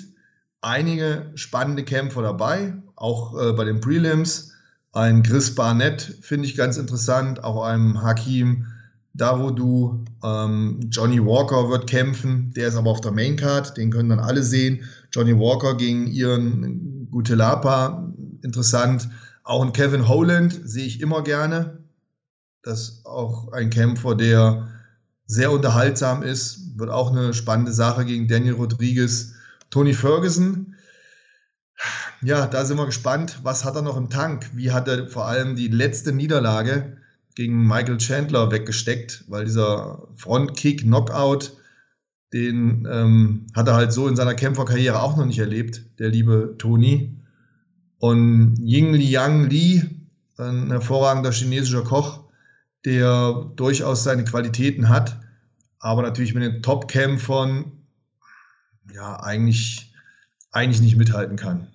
einige spannende Kämpfer dabei, auch äh, bei den Prelims. Ein Chris Barnett finde ich ganz interessant, auch ein Hakim Dawodu. Ähm, Johnny Walker wird kämpfen, der ist aber auf der Maincard, den können dann alle sehen. Johnny Walker gegen ihren Gutelapa, interessant. Auch ein Kevin Holland sehe ich immer gerne. Das ist auch ein Kämpfer, der sehr unterhaltsam ist. Wird auch eine spannende Sache gegen Daniel Rodriguez. Tony Ferguson, ja, da sind wir gespannt. Was hat er noch im Tank? Wie hat er vor allem die letzte Niederlage gegen Michael Chandler weggesteckt? Weil dieser Frontkick, Knockout, den ähm, hat er halt so in seiner Kämpferkarriere auch noch nicht erlebt, der liebe Tony. Und Ying Liang Li, ein hervorragender chinesischer Koch, der durchaus seine Qualitäten hat, aber natürlich mit den Top-Kämpfern ja eigentlich, eigentlich nicht mithalten kann.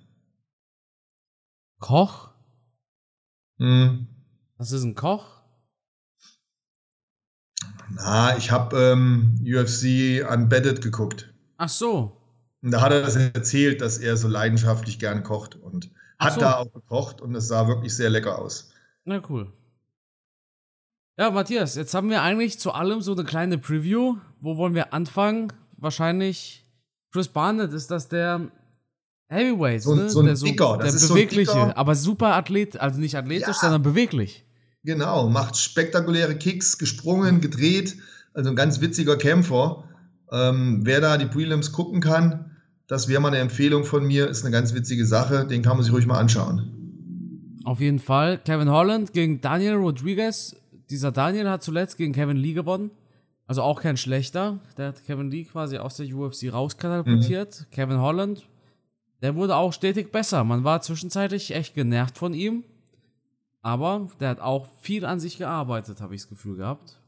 Koch? Hm. Das ist ein Koch? Na, ich habe ähm, UFC Unbedded geguckt. Ach so. Und da hat er das erzählt, dass er so leidenschaftlich gern kocht und hat so. da auch gekocht und es sah wirklich sehr lecker aus. Na cool. Ja, Matthias, jetzt haben wir eigentlich zu allem so eine kleine Preview. Wo wollen wir anfangen? Wahrscheinlich Chris Barnett ist das der Heavyweight, so, ne? so ein der, so, Dicker, der bewegliche, so aber super Athlet, also nicht athletisch, ja. sondern beweglich. Genau, macht spektakuläre Kicks, gesprungen, gedreht, also ein ganz witziger Kämpfer. Ähm, wer da die Prelims gucken kann, das wäre mal eine Empfehlung von mir, ist eine ganz witzige Sache, den kann man sich ruhig mal anschauen. Auf jeden Fall. Kevin Holland gegen Daniel Rodriguez. Dieser Daniel hat zuletzt gegen Kevin Lee gewonnen. Also auch kein schlechter. Der hat Kevin Lee quasi aus der UFC rauskatapultiert. Mhm. Kevin Holland, der wurde auch stetig besser. Man war zwischenzeitlich echt genervt von ihm. Aber der hat auch viel an sich gearbeitet, habe ich das Gefühl gehabt.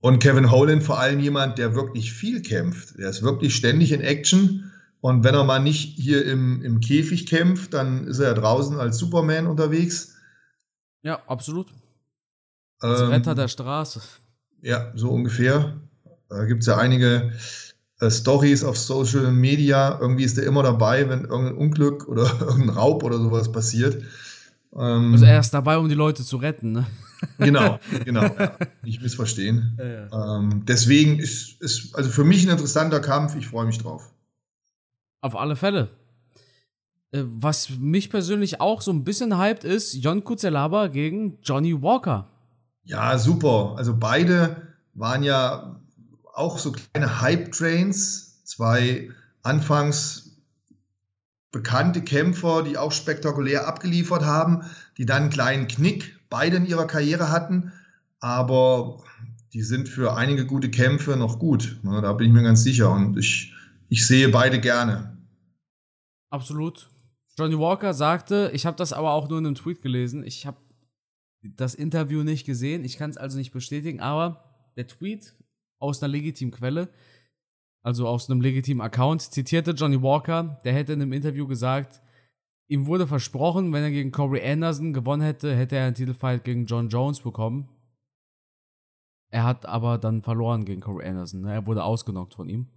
Und Kevin Holland vor allem jemand, der wirklich viel kämpft. Der ist wirklich ständig in Action. Und wenn er mal nicht hier im, im Käfig kämpft, dann ist er ja draußen als Superman unterwegs. Ja, absolut. Als ähm, Retter der Straße. Ja, so ungefähr. Da gibt es ja einige äh, Stories auf Social Media. Irgendwie ist er immer dabei, wenn irgendein Unglück oder irgendein Raub oder sowas passiert. Ähm, also er ist dabei, um die Leute zu retten, ne? Genau, genau. Ja. Nicht missverstehen. Ja, ja. Ähm, deswegen ist es also für mich ein interessanter Kampf. Ich freue mich drauf. Auf alle Fälle. Äh, was mich persönlich auch so ein bisschen hyped ist, John Kuzelaba gegen Johnny Walker. Ja, super. Also beide waren ja auch so kleine Hype-Trains. Zwei anfangs bekannte Kämpfer, die auch spektakulär abgeliefert haben, die dann einen kleinen Knick beide in ihrer Karriere hatten. Aber die sind für einige gute Kämpfe noch gut. Da bin ich mir ganz sicher. Und ich, ich sehe beide gerne. Absolut. Johnny Walker sagte, ich habe das aber auch nur in einem Tweet gelesen. Ich habe das Interview nicht gesehen. Ich kann es also nicht bestätigen, aber der Tweet aus einer legitimen Quelle, also aus einem legitimen Account, zitierte Johnny Walker, der hätte in einem Interview gesagt, ihm wurde versprochen, wenn er gegen Corey Anderson gewonnen hätte, hätte er einen Titelfight gegen John Jones bekommen. Er hat aber dann verloren gegen Corey Anderson. Ne? Er wurde ausgenockt von ihm.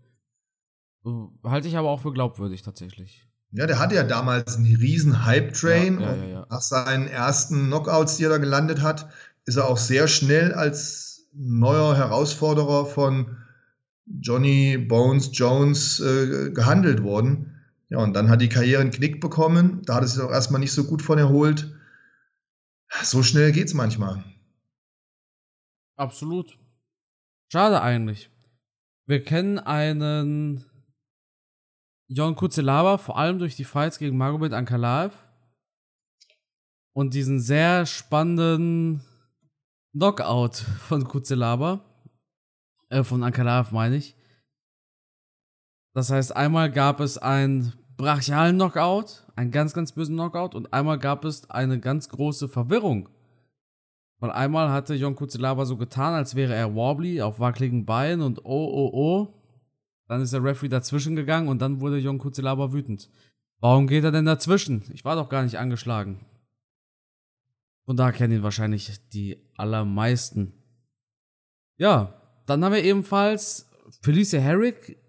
Halte ich aber auch für glaubwürdig tatsächlich. Ja, der hatte ja damals einen riesen Hype-Train. Ja, ja, ja, nach seinen ersten Knockouts, die er da gelandet hat, ist er auch sehr schnell als neuer Herausforderer von Johnny Bones Jones äh, gehandelt worden. Ja, und dann hat die Karriere einen Knick bekommen. Da hat es sich auch erstmal nicht so gut von erholt. So schnell geht's manchmal. Absolut. Schade eigentlich. Wir kennen einen Jon Kuzelava, vor allem durch die Fights gegen Magomed Ankalaev und diesen sehr spannenden Knockout von Kuzelava, äh, von Ankalaev meine ich. Das heißt, einmal gab es einen brachialen Knockout, einen ganz, ganz bösen Knockout und einmal gab es eine ganz große Verwirrung. Weil einmal hatte Jon Kuzelava so getan, als wäre er wobbly auf wackeligen Beinen und oh, oh, oh, dann ist der Referee dazwischen gegangen und dann wurde Jon Kuzelaba wütend. Warum geht er denn dazwischen? Ich war doch gar nicht angeschlagen. Und da kennen ihn wahrscheinlich die allermeisten. Ja, dann haben wir ebenfalls Felicia Herrick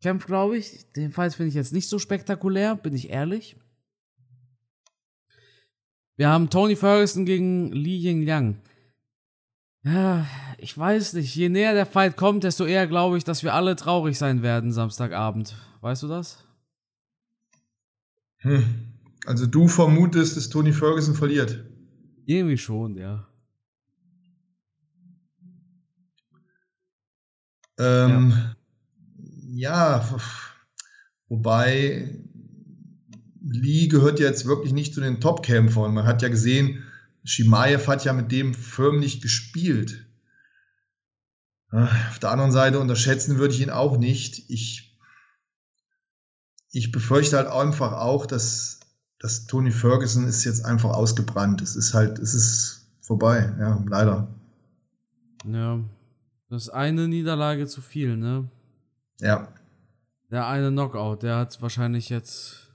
kämpft, glaube ich. Den finde ich jetzt nicht so spektakulär, bin ich ehrlich. Wir haben Tony Ferguson gegen Li Yingliang. Ja, ich weiß nicht. Je näher der Fight kommt, desto eher glaube ich, dass wir alle traurig sein werden Samstagabend. Weißt du das? Hm. Also du vermutest, dass Tony Ferguson verliert. Irgendwie schon, ja. Ähm, ja. ja, wobei Lee gehört jetzt wirklich nicht zu den Top-Kämpfern. Man hat ja gesehen, Shimaev hat ja mit dem förmlich gespielt. Auf der anderen Seite unterschätzen würde ich ihn auch nicht. Ich, ich befürchte halt einfach auch, dass, dass Tony Ferguson ist jetzt einfach ausgebrannt. Es ist halt, es ist vorbei, ja, leider. Ja, das ist eine Niederlage zu viel, ne? Ja. Der eine Knockout, der hat wahrscheinlich jetzt.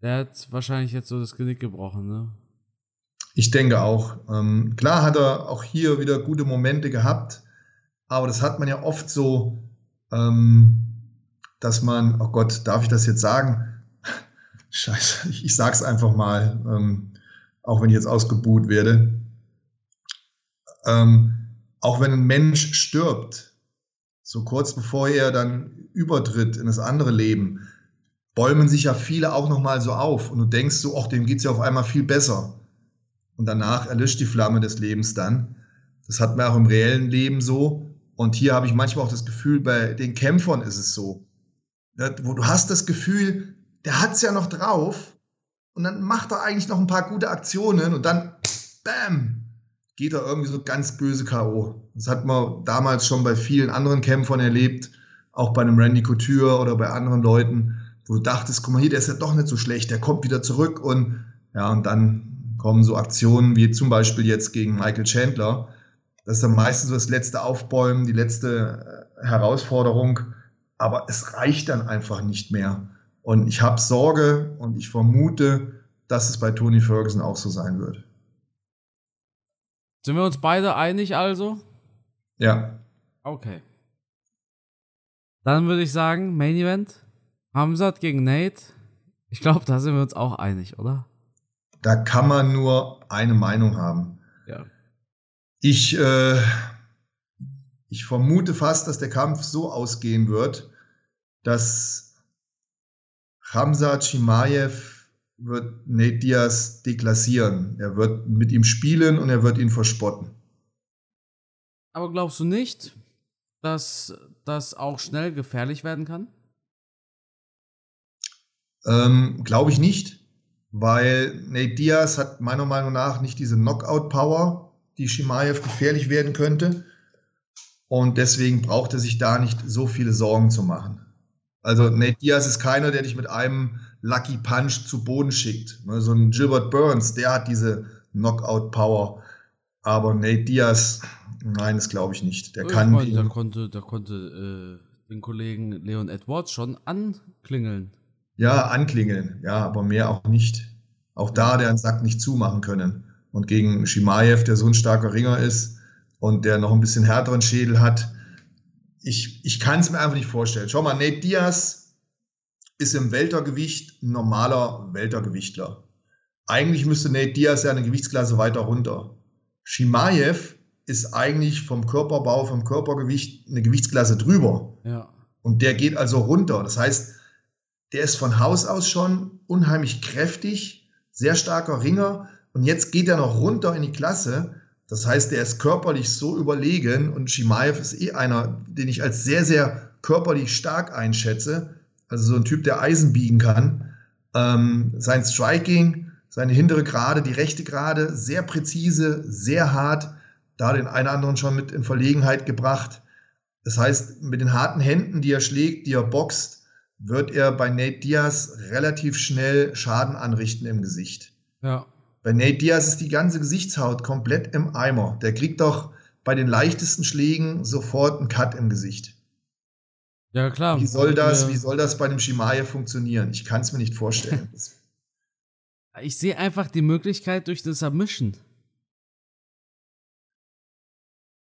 Der hat wahrscheinlich jetzt so das Genick gebrochen, ne? Ich denke auch. Ähm, klar hat er auch hier wieder gute Momente gehabt, aber das hat man ja oft so ähm, dass man, oh Gott, darf ich das jetzt sagen? Scheiße, ich, ich sag's einfach mal, ähm, auch wenn ich jetzt ausgebuht werde. Ähm, auch wenn ein Mensch stirbt, so kurz bevor er dann übertritt in das andere Leben, bäumen sich ja viele auch nochmal so auf und du denkst so, ach, dem geht's ja auf einmal viel besser. Und danach erlischt die Flamme des Lebens dann. Das hat man auch im reellen Leben so. Und hier habe ich manchmal auch das Gefühl, bei den Kämpfern ist es so. Wo du hast das Gefühl, der hat's ja noch drauf und dann macht er eigentlich noch ein paar gute Aktionen und dann, bam, geht er irgendwie so ganz böse K.O. Das hat man damals schon bei vielen anderen Kämpfern erlebt, auch bei einem Randy Couture oder bei anderen Leuten, wo du dachtest, guck mal hier, der ist ja doch nicht so schlecht, der kommt wieder zurück und ja, und dann kommen so Aktionen wie zum Beispiel jetzt gegen Michael Chandler. Das ist dann meistens so das letzte Aufbäumen, die letzte äh, Herausforderung, aber es reicht dann einfach nicht mehr. Und ich habe Sorge und ich vermute, dass es bei Tony Ferguson auch so sein wird. Sind wir uns beide einig also? Ja. Okay. Dann würde ich sagen, Main Event. Hamzat gegen Nate. Ich glaube, da sind wir uns auch einig, oder? Da kann man nur eine Meinung haben. Ja. Ich, äh, ich vermute fast, dass der Kampf so ausgehen wird, dass Hamza Chimaev wird Nate Diaz deklassieren. Er wird mit ihm spielen und er wird ihn verspotten. Aber glaubst du nicht, dass das auch schnell gefährlich werden kann? Ähm, Glaube ich nicht, weil Nate Diaz hat meiner Meinung nach nicht diese Knockout-Power, die Shimaev gefährlich werden könnte. Und deswegen braucht er sich da nicht so viele Sorgen zu machen. Also Nate Diaz ist keiner, der dich mit einem Lucky Punch zu Boden schickt. Ne, so ein Gilbert Burns, der hat diese Knockout-Power. Aber Nate Diaz, nein, das glaube ich nicht. Der ich kann. Meine, der konnte, der konnte äh, den Kollegen Leon Edwards schon anklingeln. Ja, anklingeln, ja, aber mehr auch nicht. Auch da der einen Sack nicht zumachen können. Und gegen Shimaev, der so ein starker Ringer ist und der noch ein bisschen härteren Schädel hat, ich, ich kann es mir einfach nicht vorstellen. Schau mal, Nate Diaz ist im Weltergewicht ein normaler Weltergewichtler. Eigentlich müsste Nate Diaz ja eine Gewichtsklasse weiter runter. Shimaev ist eigentlich vom Körperbau, vom Körpergewicht eine Gewichtsklasse drüber. Ja. Und der geht also runter. Das heißt, der ist von Haus aus schon unheimlich kräftig, sehr starker Ringer. Und jetzt geht er noch runter in die Klasse. Das heißt, der ist körperlich so überlegen und Shimaev ist eh einer, den ich als sehr, sehr körperlich stark einschätze. Also so ein Typ, der Eisen biegen kann. Ähm, sein Striking, seine hintere Gerade, die rechte Gerade, sehr präzise, sehr hart. Da den einen anderen schon mit in Verlegenheit gebracht. Das heißt, mit den harten Händen, die er schlägt, die er boxt, wird er bei Nate Diaz relativ schnell Schaden anrichten im Gesicht. Ja. Bei Nate Diaz ist die ganze Gesichtshaut komplett im Eimer. Der kriegt doch bei den leichtesten Schlägen sofort einen Cut im Gesicht. Ja, klar. Wie soll das, wie soll das bei einem Shimaev funktionieren? Ich kann es mir nicht vorstellen. ich sehe einfach die Möglichkeit durch das Submission.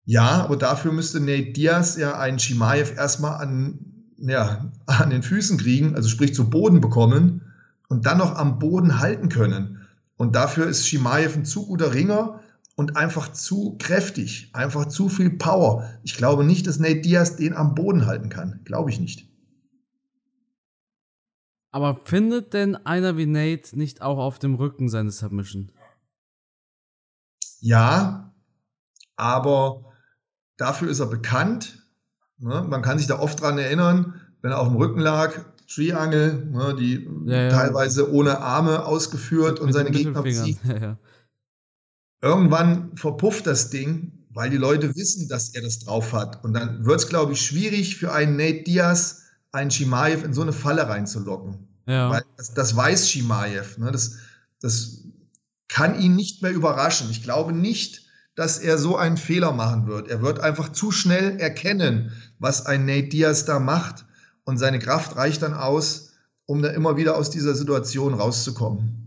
Ja, aber dafür müsste Nate Diaz ja einen Shimaev erstmal an ja, an den Füßen kriegen, also sprich zu Boden bekommen und dann noch am Boden halten können. Und dafür ist Shimaev ein zu guter Ringer und einfach zu kräftig, einfach zu viel Power. Ich glaube nicht, dass Nate Diaz den am Boden halten kann. Glaube ich nicht. Aber findet denn einer wie Nate nicht auch auf dem Rücken seine Submission? Ja, aber dafür ist er bekannt Ne? Man kann sich da oft dran erinnern, wenn er auf dem Rücken lag, Triangle, ne, die ja, ja. teilweise ohne Arme ausgeführt und seine Gegner besiegt. Ja, Irgendwann verpufft das Ding, weil die Leute wissen, dass er das drauf hat. Und dann wird es, glaube ich, schwierig für einen Nate Diaz, einen Shimaev in so eine Falle reinzulocken. Weil das, das weiß Shimaev. Ne? Das, das kann ihn nicht mehr überraschen. Ich glaube nicht, dass er so einen Fehler machen wird. Er wird einfach zu schnell erkennen, was ein Nate Diaz da macht und seine Kraft reicht dann aus, um da immer wieder aus dieser Situation rauszukommen.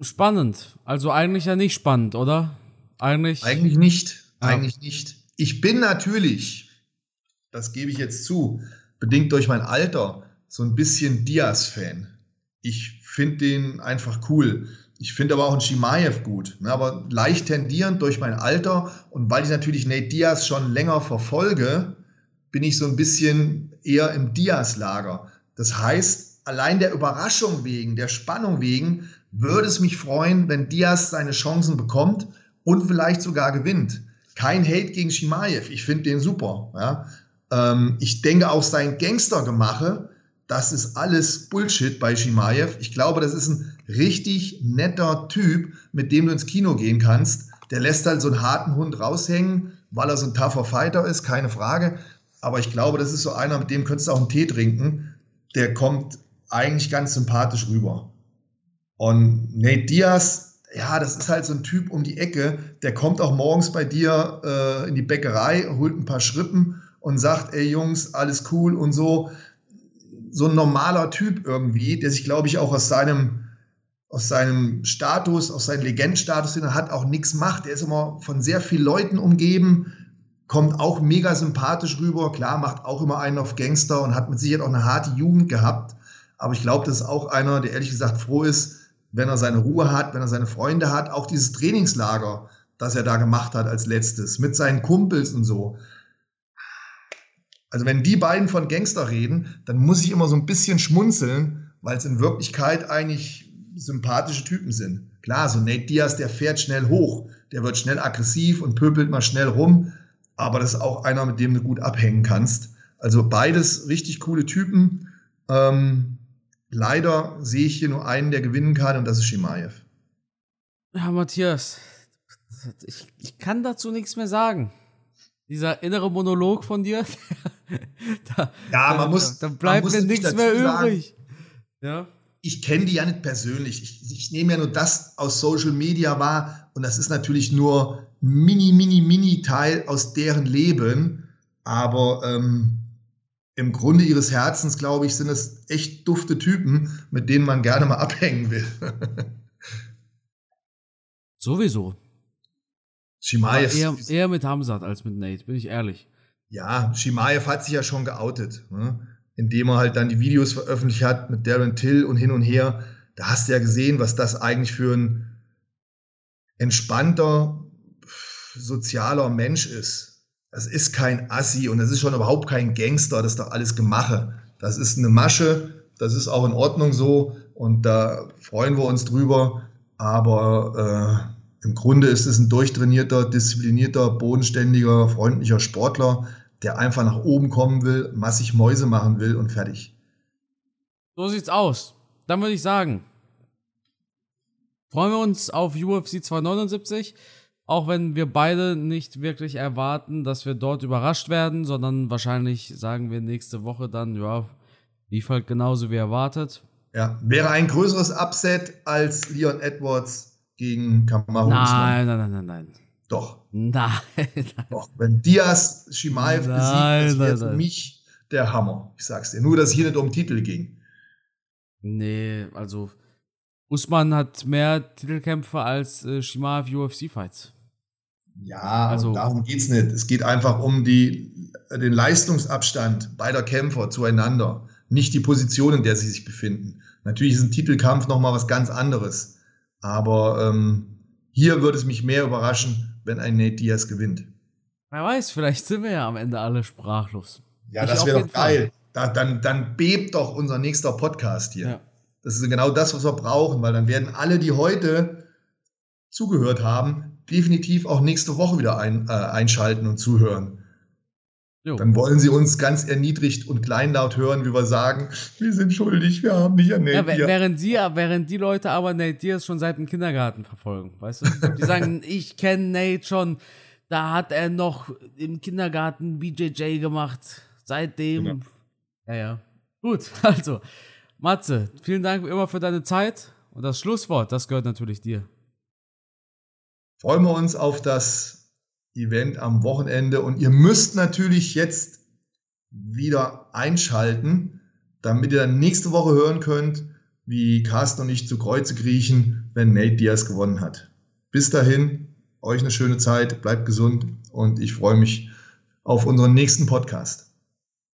Spannend. Also eigentlich ja nicht spannend, oder? Eigentlich. Eigentlich nicht. Ja. Eigentlich nicht. Ich bin natürlich, das gebe ich jetzt zu, bedingt durch mein Alter, so ein bisschen Diaz-Fan. Ich finde den einfach cool. Ich finde aber auch einen Shimaev gut, ne, aber leicht tendierend durch mein Alter und weil ich natürlich Nate Diaz schon länger verfolge, bin ich so ein bisschen eher im Diaz-Lager. Das heißt, allein der Überraschung wegen, der Spannung wegen, würde es mich freuen, wenn Diaz seine Chancen bekommt und vielleicht sogar gewinnt. Kein Hate gegen Shimaev, ich finde den super. Ja. Ähm, ich denke auch sein Gangstergemache, das ist alles Bullshit bei Shimaev. Ich glaube, das ist ein richtig netter Typ, mit dem du ins Kino gehen kannst. Der lässt halt so einen harten Hund raushängen, weil er so ein tougher Fighter ist, keine Frage. Aber ich glaube, das ist so einer, mit dem könntest du auch einen Tee trinken. Der kommt eigentlich ganz sympathisch rüber. Und Nate Diaz, ja, das ist halt so ein Typ um die Ecke, der kommt auch morgens bei dir äh, in die Bäckerei, holt ein paar Schrippen und sagt, ey Jungs, alles cool und so. So ein normaler Typ irgendwie, der sich, glaube ich, auch aus seinem, aus seinem Status, aus seinem Legendenstatus, den er hat, auch nichts macht. Der ist immer von sehr vielen Leuten umgeben, kommt auch mega sympathisch rüber. Klar, macht auch immer einen auf Gangster und hat mit Sicherheit auch eine harte Jugend gehabt. Aber ich glaube, das ist auch einer, der ehrlich gesagt froh ist, wenn er seine Ruhe hat, wenn er seine Freunde hat. Auch dieses Trainingslager, das er da gemacht hat als letztes, mit seinen Kumpels und so. Also wenn die beiden von Gangster reden, dann muss ich immer so ein bisschen schmunzeln, weil es in Wirklichkeit eigentlich sympathische Typen sind. Klar, so Nate Diaz, der fährt schnell hoch, der wird schnell aggressiv und pöbelt mal schnell rum aber das ist auch einer, mit dem du gut abhängen kannst. Also beides richtig coole Typen. Ähm, leider sehe ich hier nur einen, der gewinnen kann, und das ist Shimaev. Ja, Matthias, ich, ich kann dazu nichts mehr sagen. Dieser innere Monolog von dir, da, ja, man muss, da, bleibt mir nichts mehr übrig. Ja. Ich kenne die ja nicht persönlich. Ich, ich nehme ja nur das aus Social Media wahr und das ist natürlich nur mini, mini, mini Teil aus deren Leben. Aber ähm, im Grunde ihres Herzens, glaube ich, sind es echt dufte Typen, mit denen man gerne mal abhängen will. Sowieso. Shimaev. Eher, eher, mit Hamzat als mit Nate, bin ich ehrlich. Ja, Shimaev hat sich ja schon geoutet, ne? indem er halt dann die Videos veröffentlicht hat mit Darren Till und hin und her. Da hast du ja gesehen, was das eigentlich für ein entspannter, sozialer Mensch ist. Das ist kein Assi und das ist schon überhaupt kein Gangster, das doch alles Gemache. Das ist eine Masche, das ist auch in Ordnung so und da freuen wir uns drüber. Aber äh, im Grunde ist es ein durchtrainierter, disziplinierter, bodenständiger, freundlicher Sportler, der einfach nach oben kommen will, massig Mäuse machen will und fertig. So sieht's aus. Dann würde ich sagen, freuen wir uns auf UFC 279. Auch wenn wir beide nicht wirklich erwarten, dass wir dort überrascht werden, sondern wahrscheinlich sagen wir nächste Woche dann, ja, lief halt genauso wie erwartet. Ja, wäre ein größeres Upset als Leon Edwards gegen Kamaru Nein, nein, nein, nein, nein. Doch. Nein. Doch, wenn Diaz Shimaev besiegt, das wäre für mich der Hammer. Ich sag's dir. Nur, dass es hier nicht um Titel ging. Nee, also Usman hat mehr Titelkämpfe als äh, Shimaev UFC-Fights. Ja, also darum geht es nicht. Es geht einfach um die, den Leistungsabstand beider Kämpfer zueinander, nicht die Position, in der sie sich befinden. Natürlich ist ein Titelkampf nochmal was ganz anderes. Aber ähm, hier würde es mich mehr überraschen, wenn ein Nate Diaz gewinnt. Wer weiß, vielleicht sind wir ja am Ende alle sprachlos. Ja, ich das wäre doch geil. Da, dann, dann bebt doch unser nächster Podcast hier. Ja. Das ist genau das, was wir brauchen, weil dann werden alle, die heute zugehört haben, definitiv auch nächste Woche wieder ein, äh, einschalten und zuhören. Jo. Dann wollen sie uns ganz erniedrigt und kleinlaut hören, wie wir sagen, wir sind schuldig, wir haben nicht an Nate ja, während, die, während die Leute aber Nate Diaz schon seit dem Kindergarten verfolgen, weißt du? Die sagen, ich kenne Nate schon, da hat er noch im Kindergarten BJJ gemacht. Seitdem. Genau. Ja, ja. Gut, also, Matze, vielen Dank immer für deine Zeit. Und das Schlusswort, das gehört natürlich dir freuen wir uns auf das Event am Wochenende. Und ihr müsst natürlich jetzt wieder einschalten, damit ihr dann nächste Woche hören könnt, wie Carsten und ich zu Kreuze kriechen, wenn Nate Diaz gewonnen hat. Bis dahin, euch eine schöne Zeit, bleibt gesund und ich freue mich auf unseren nächsten Podcast.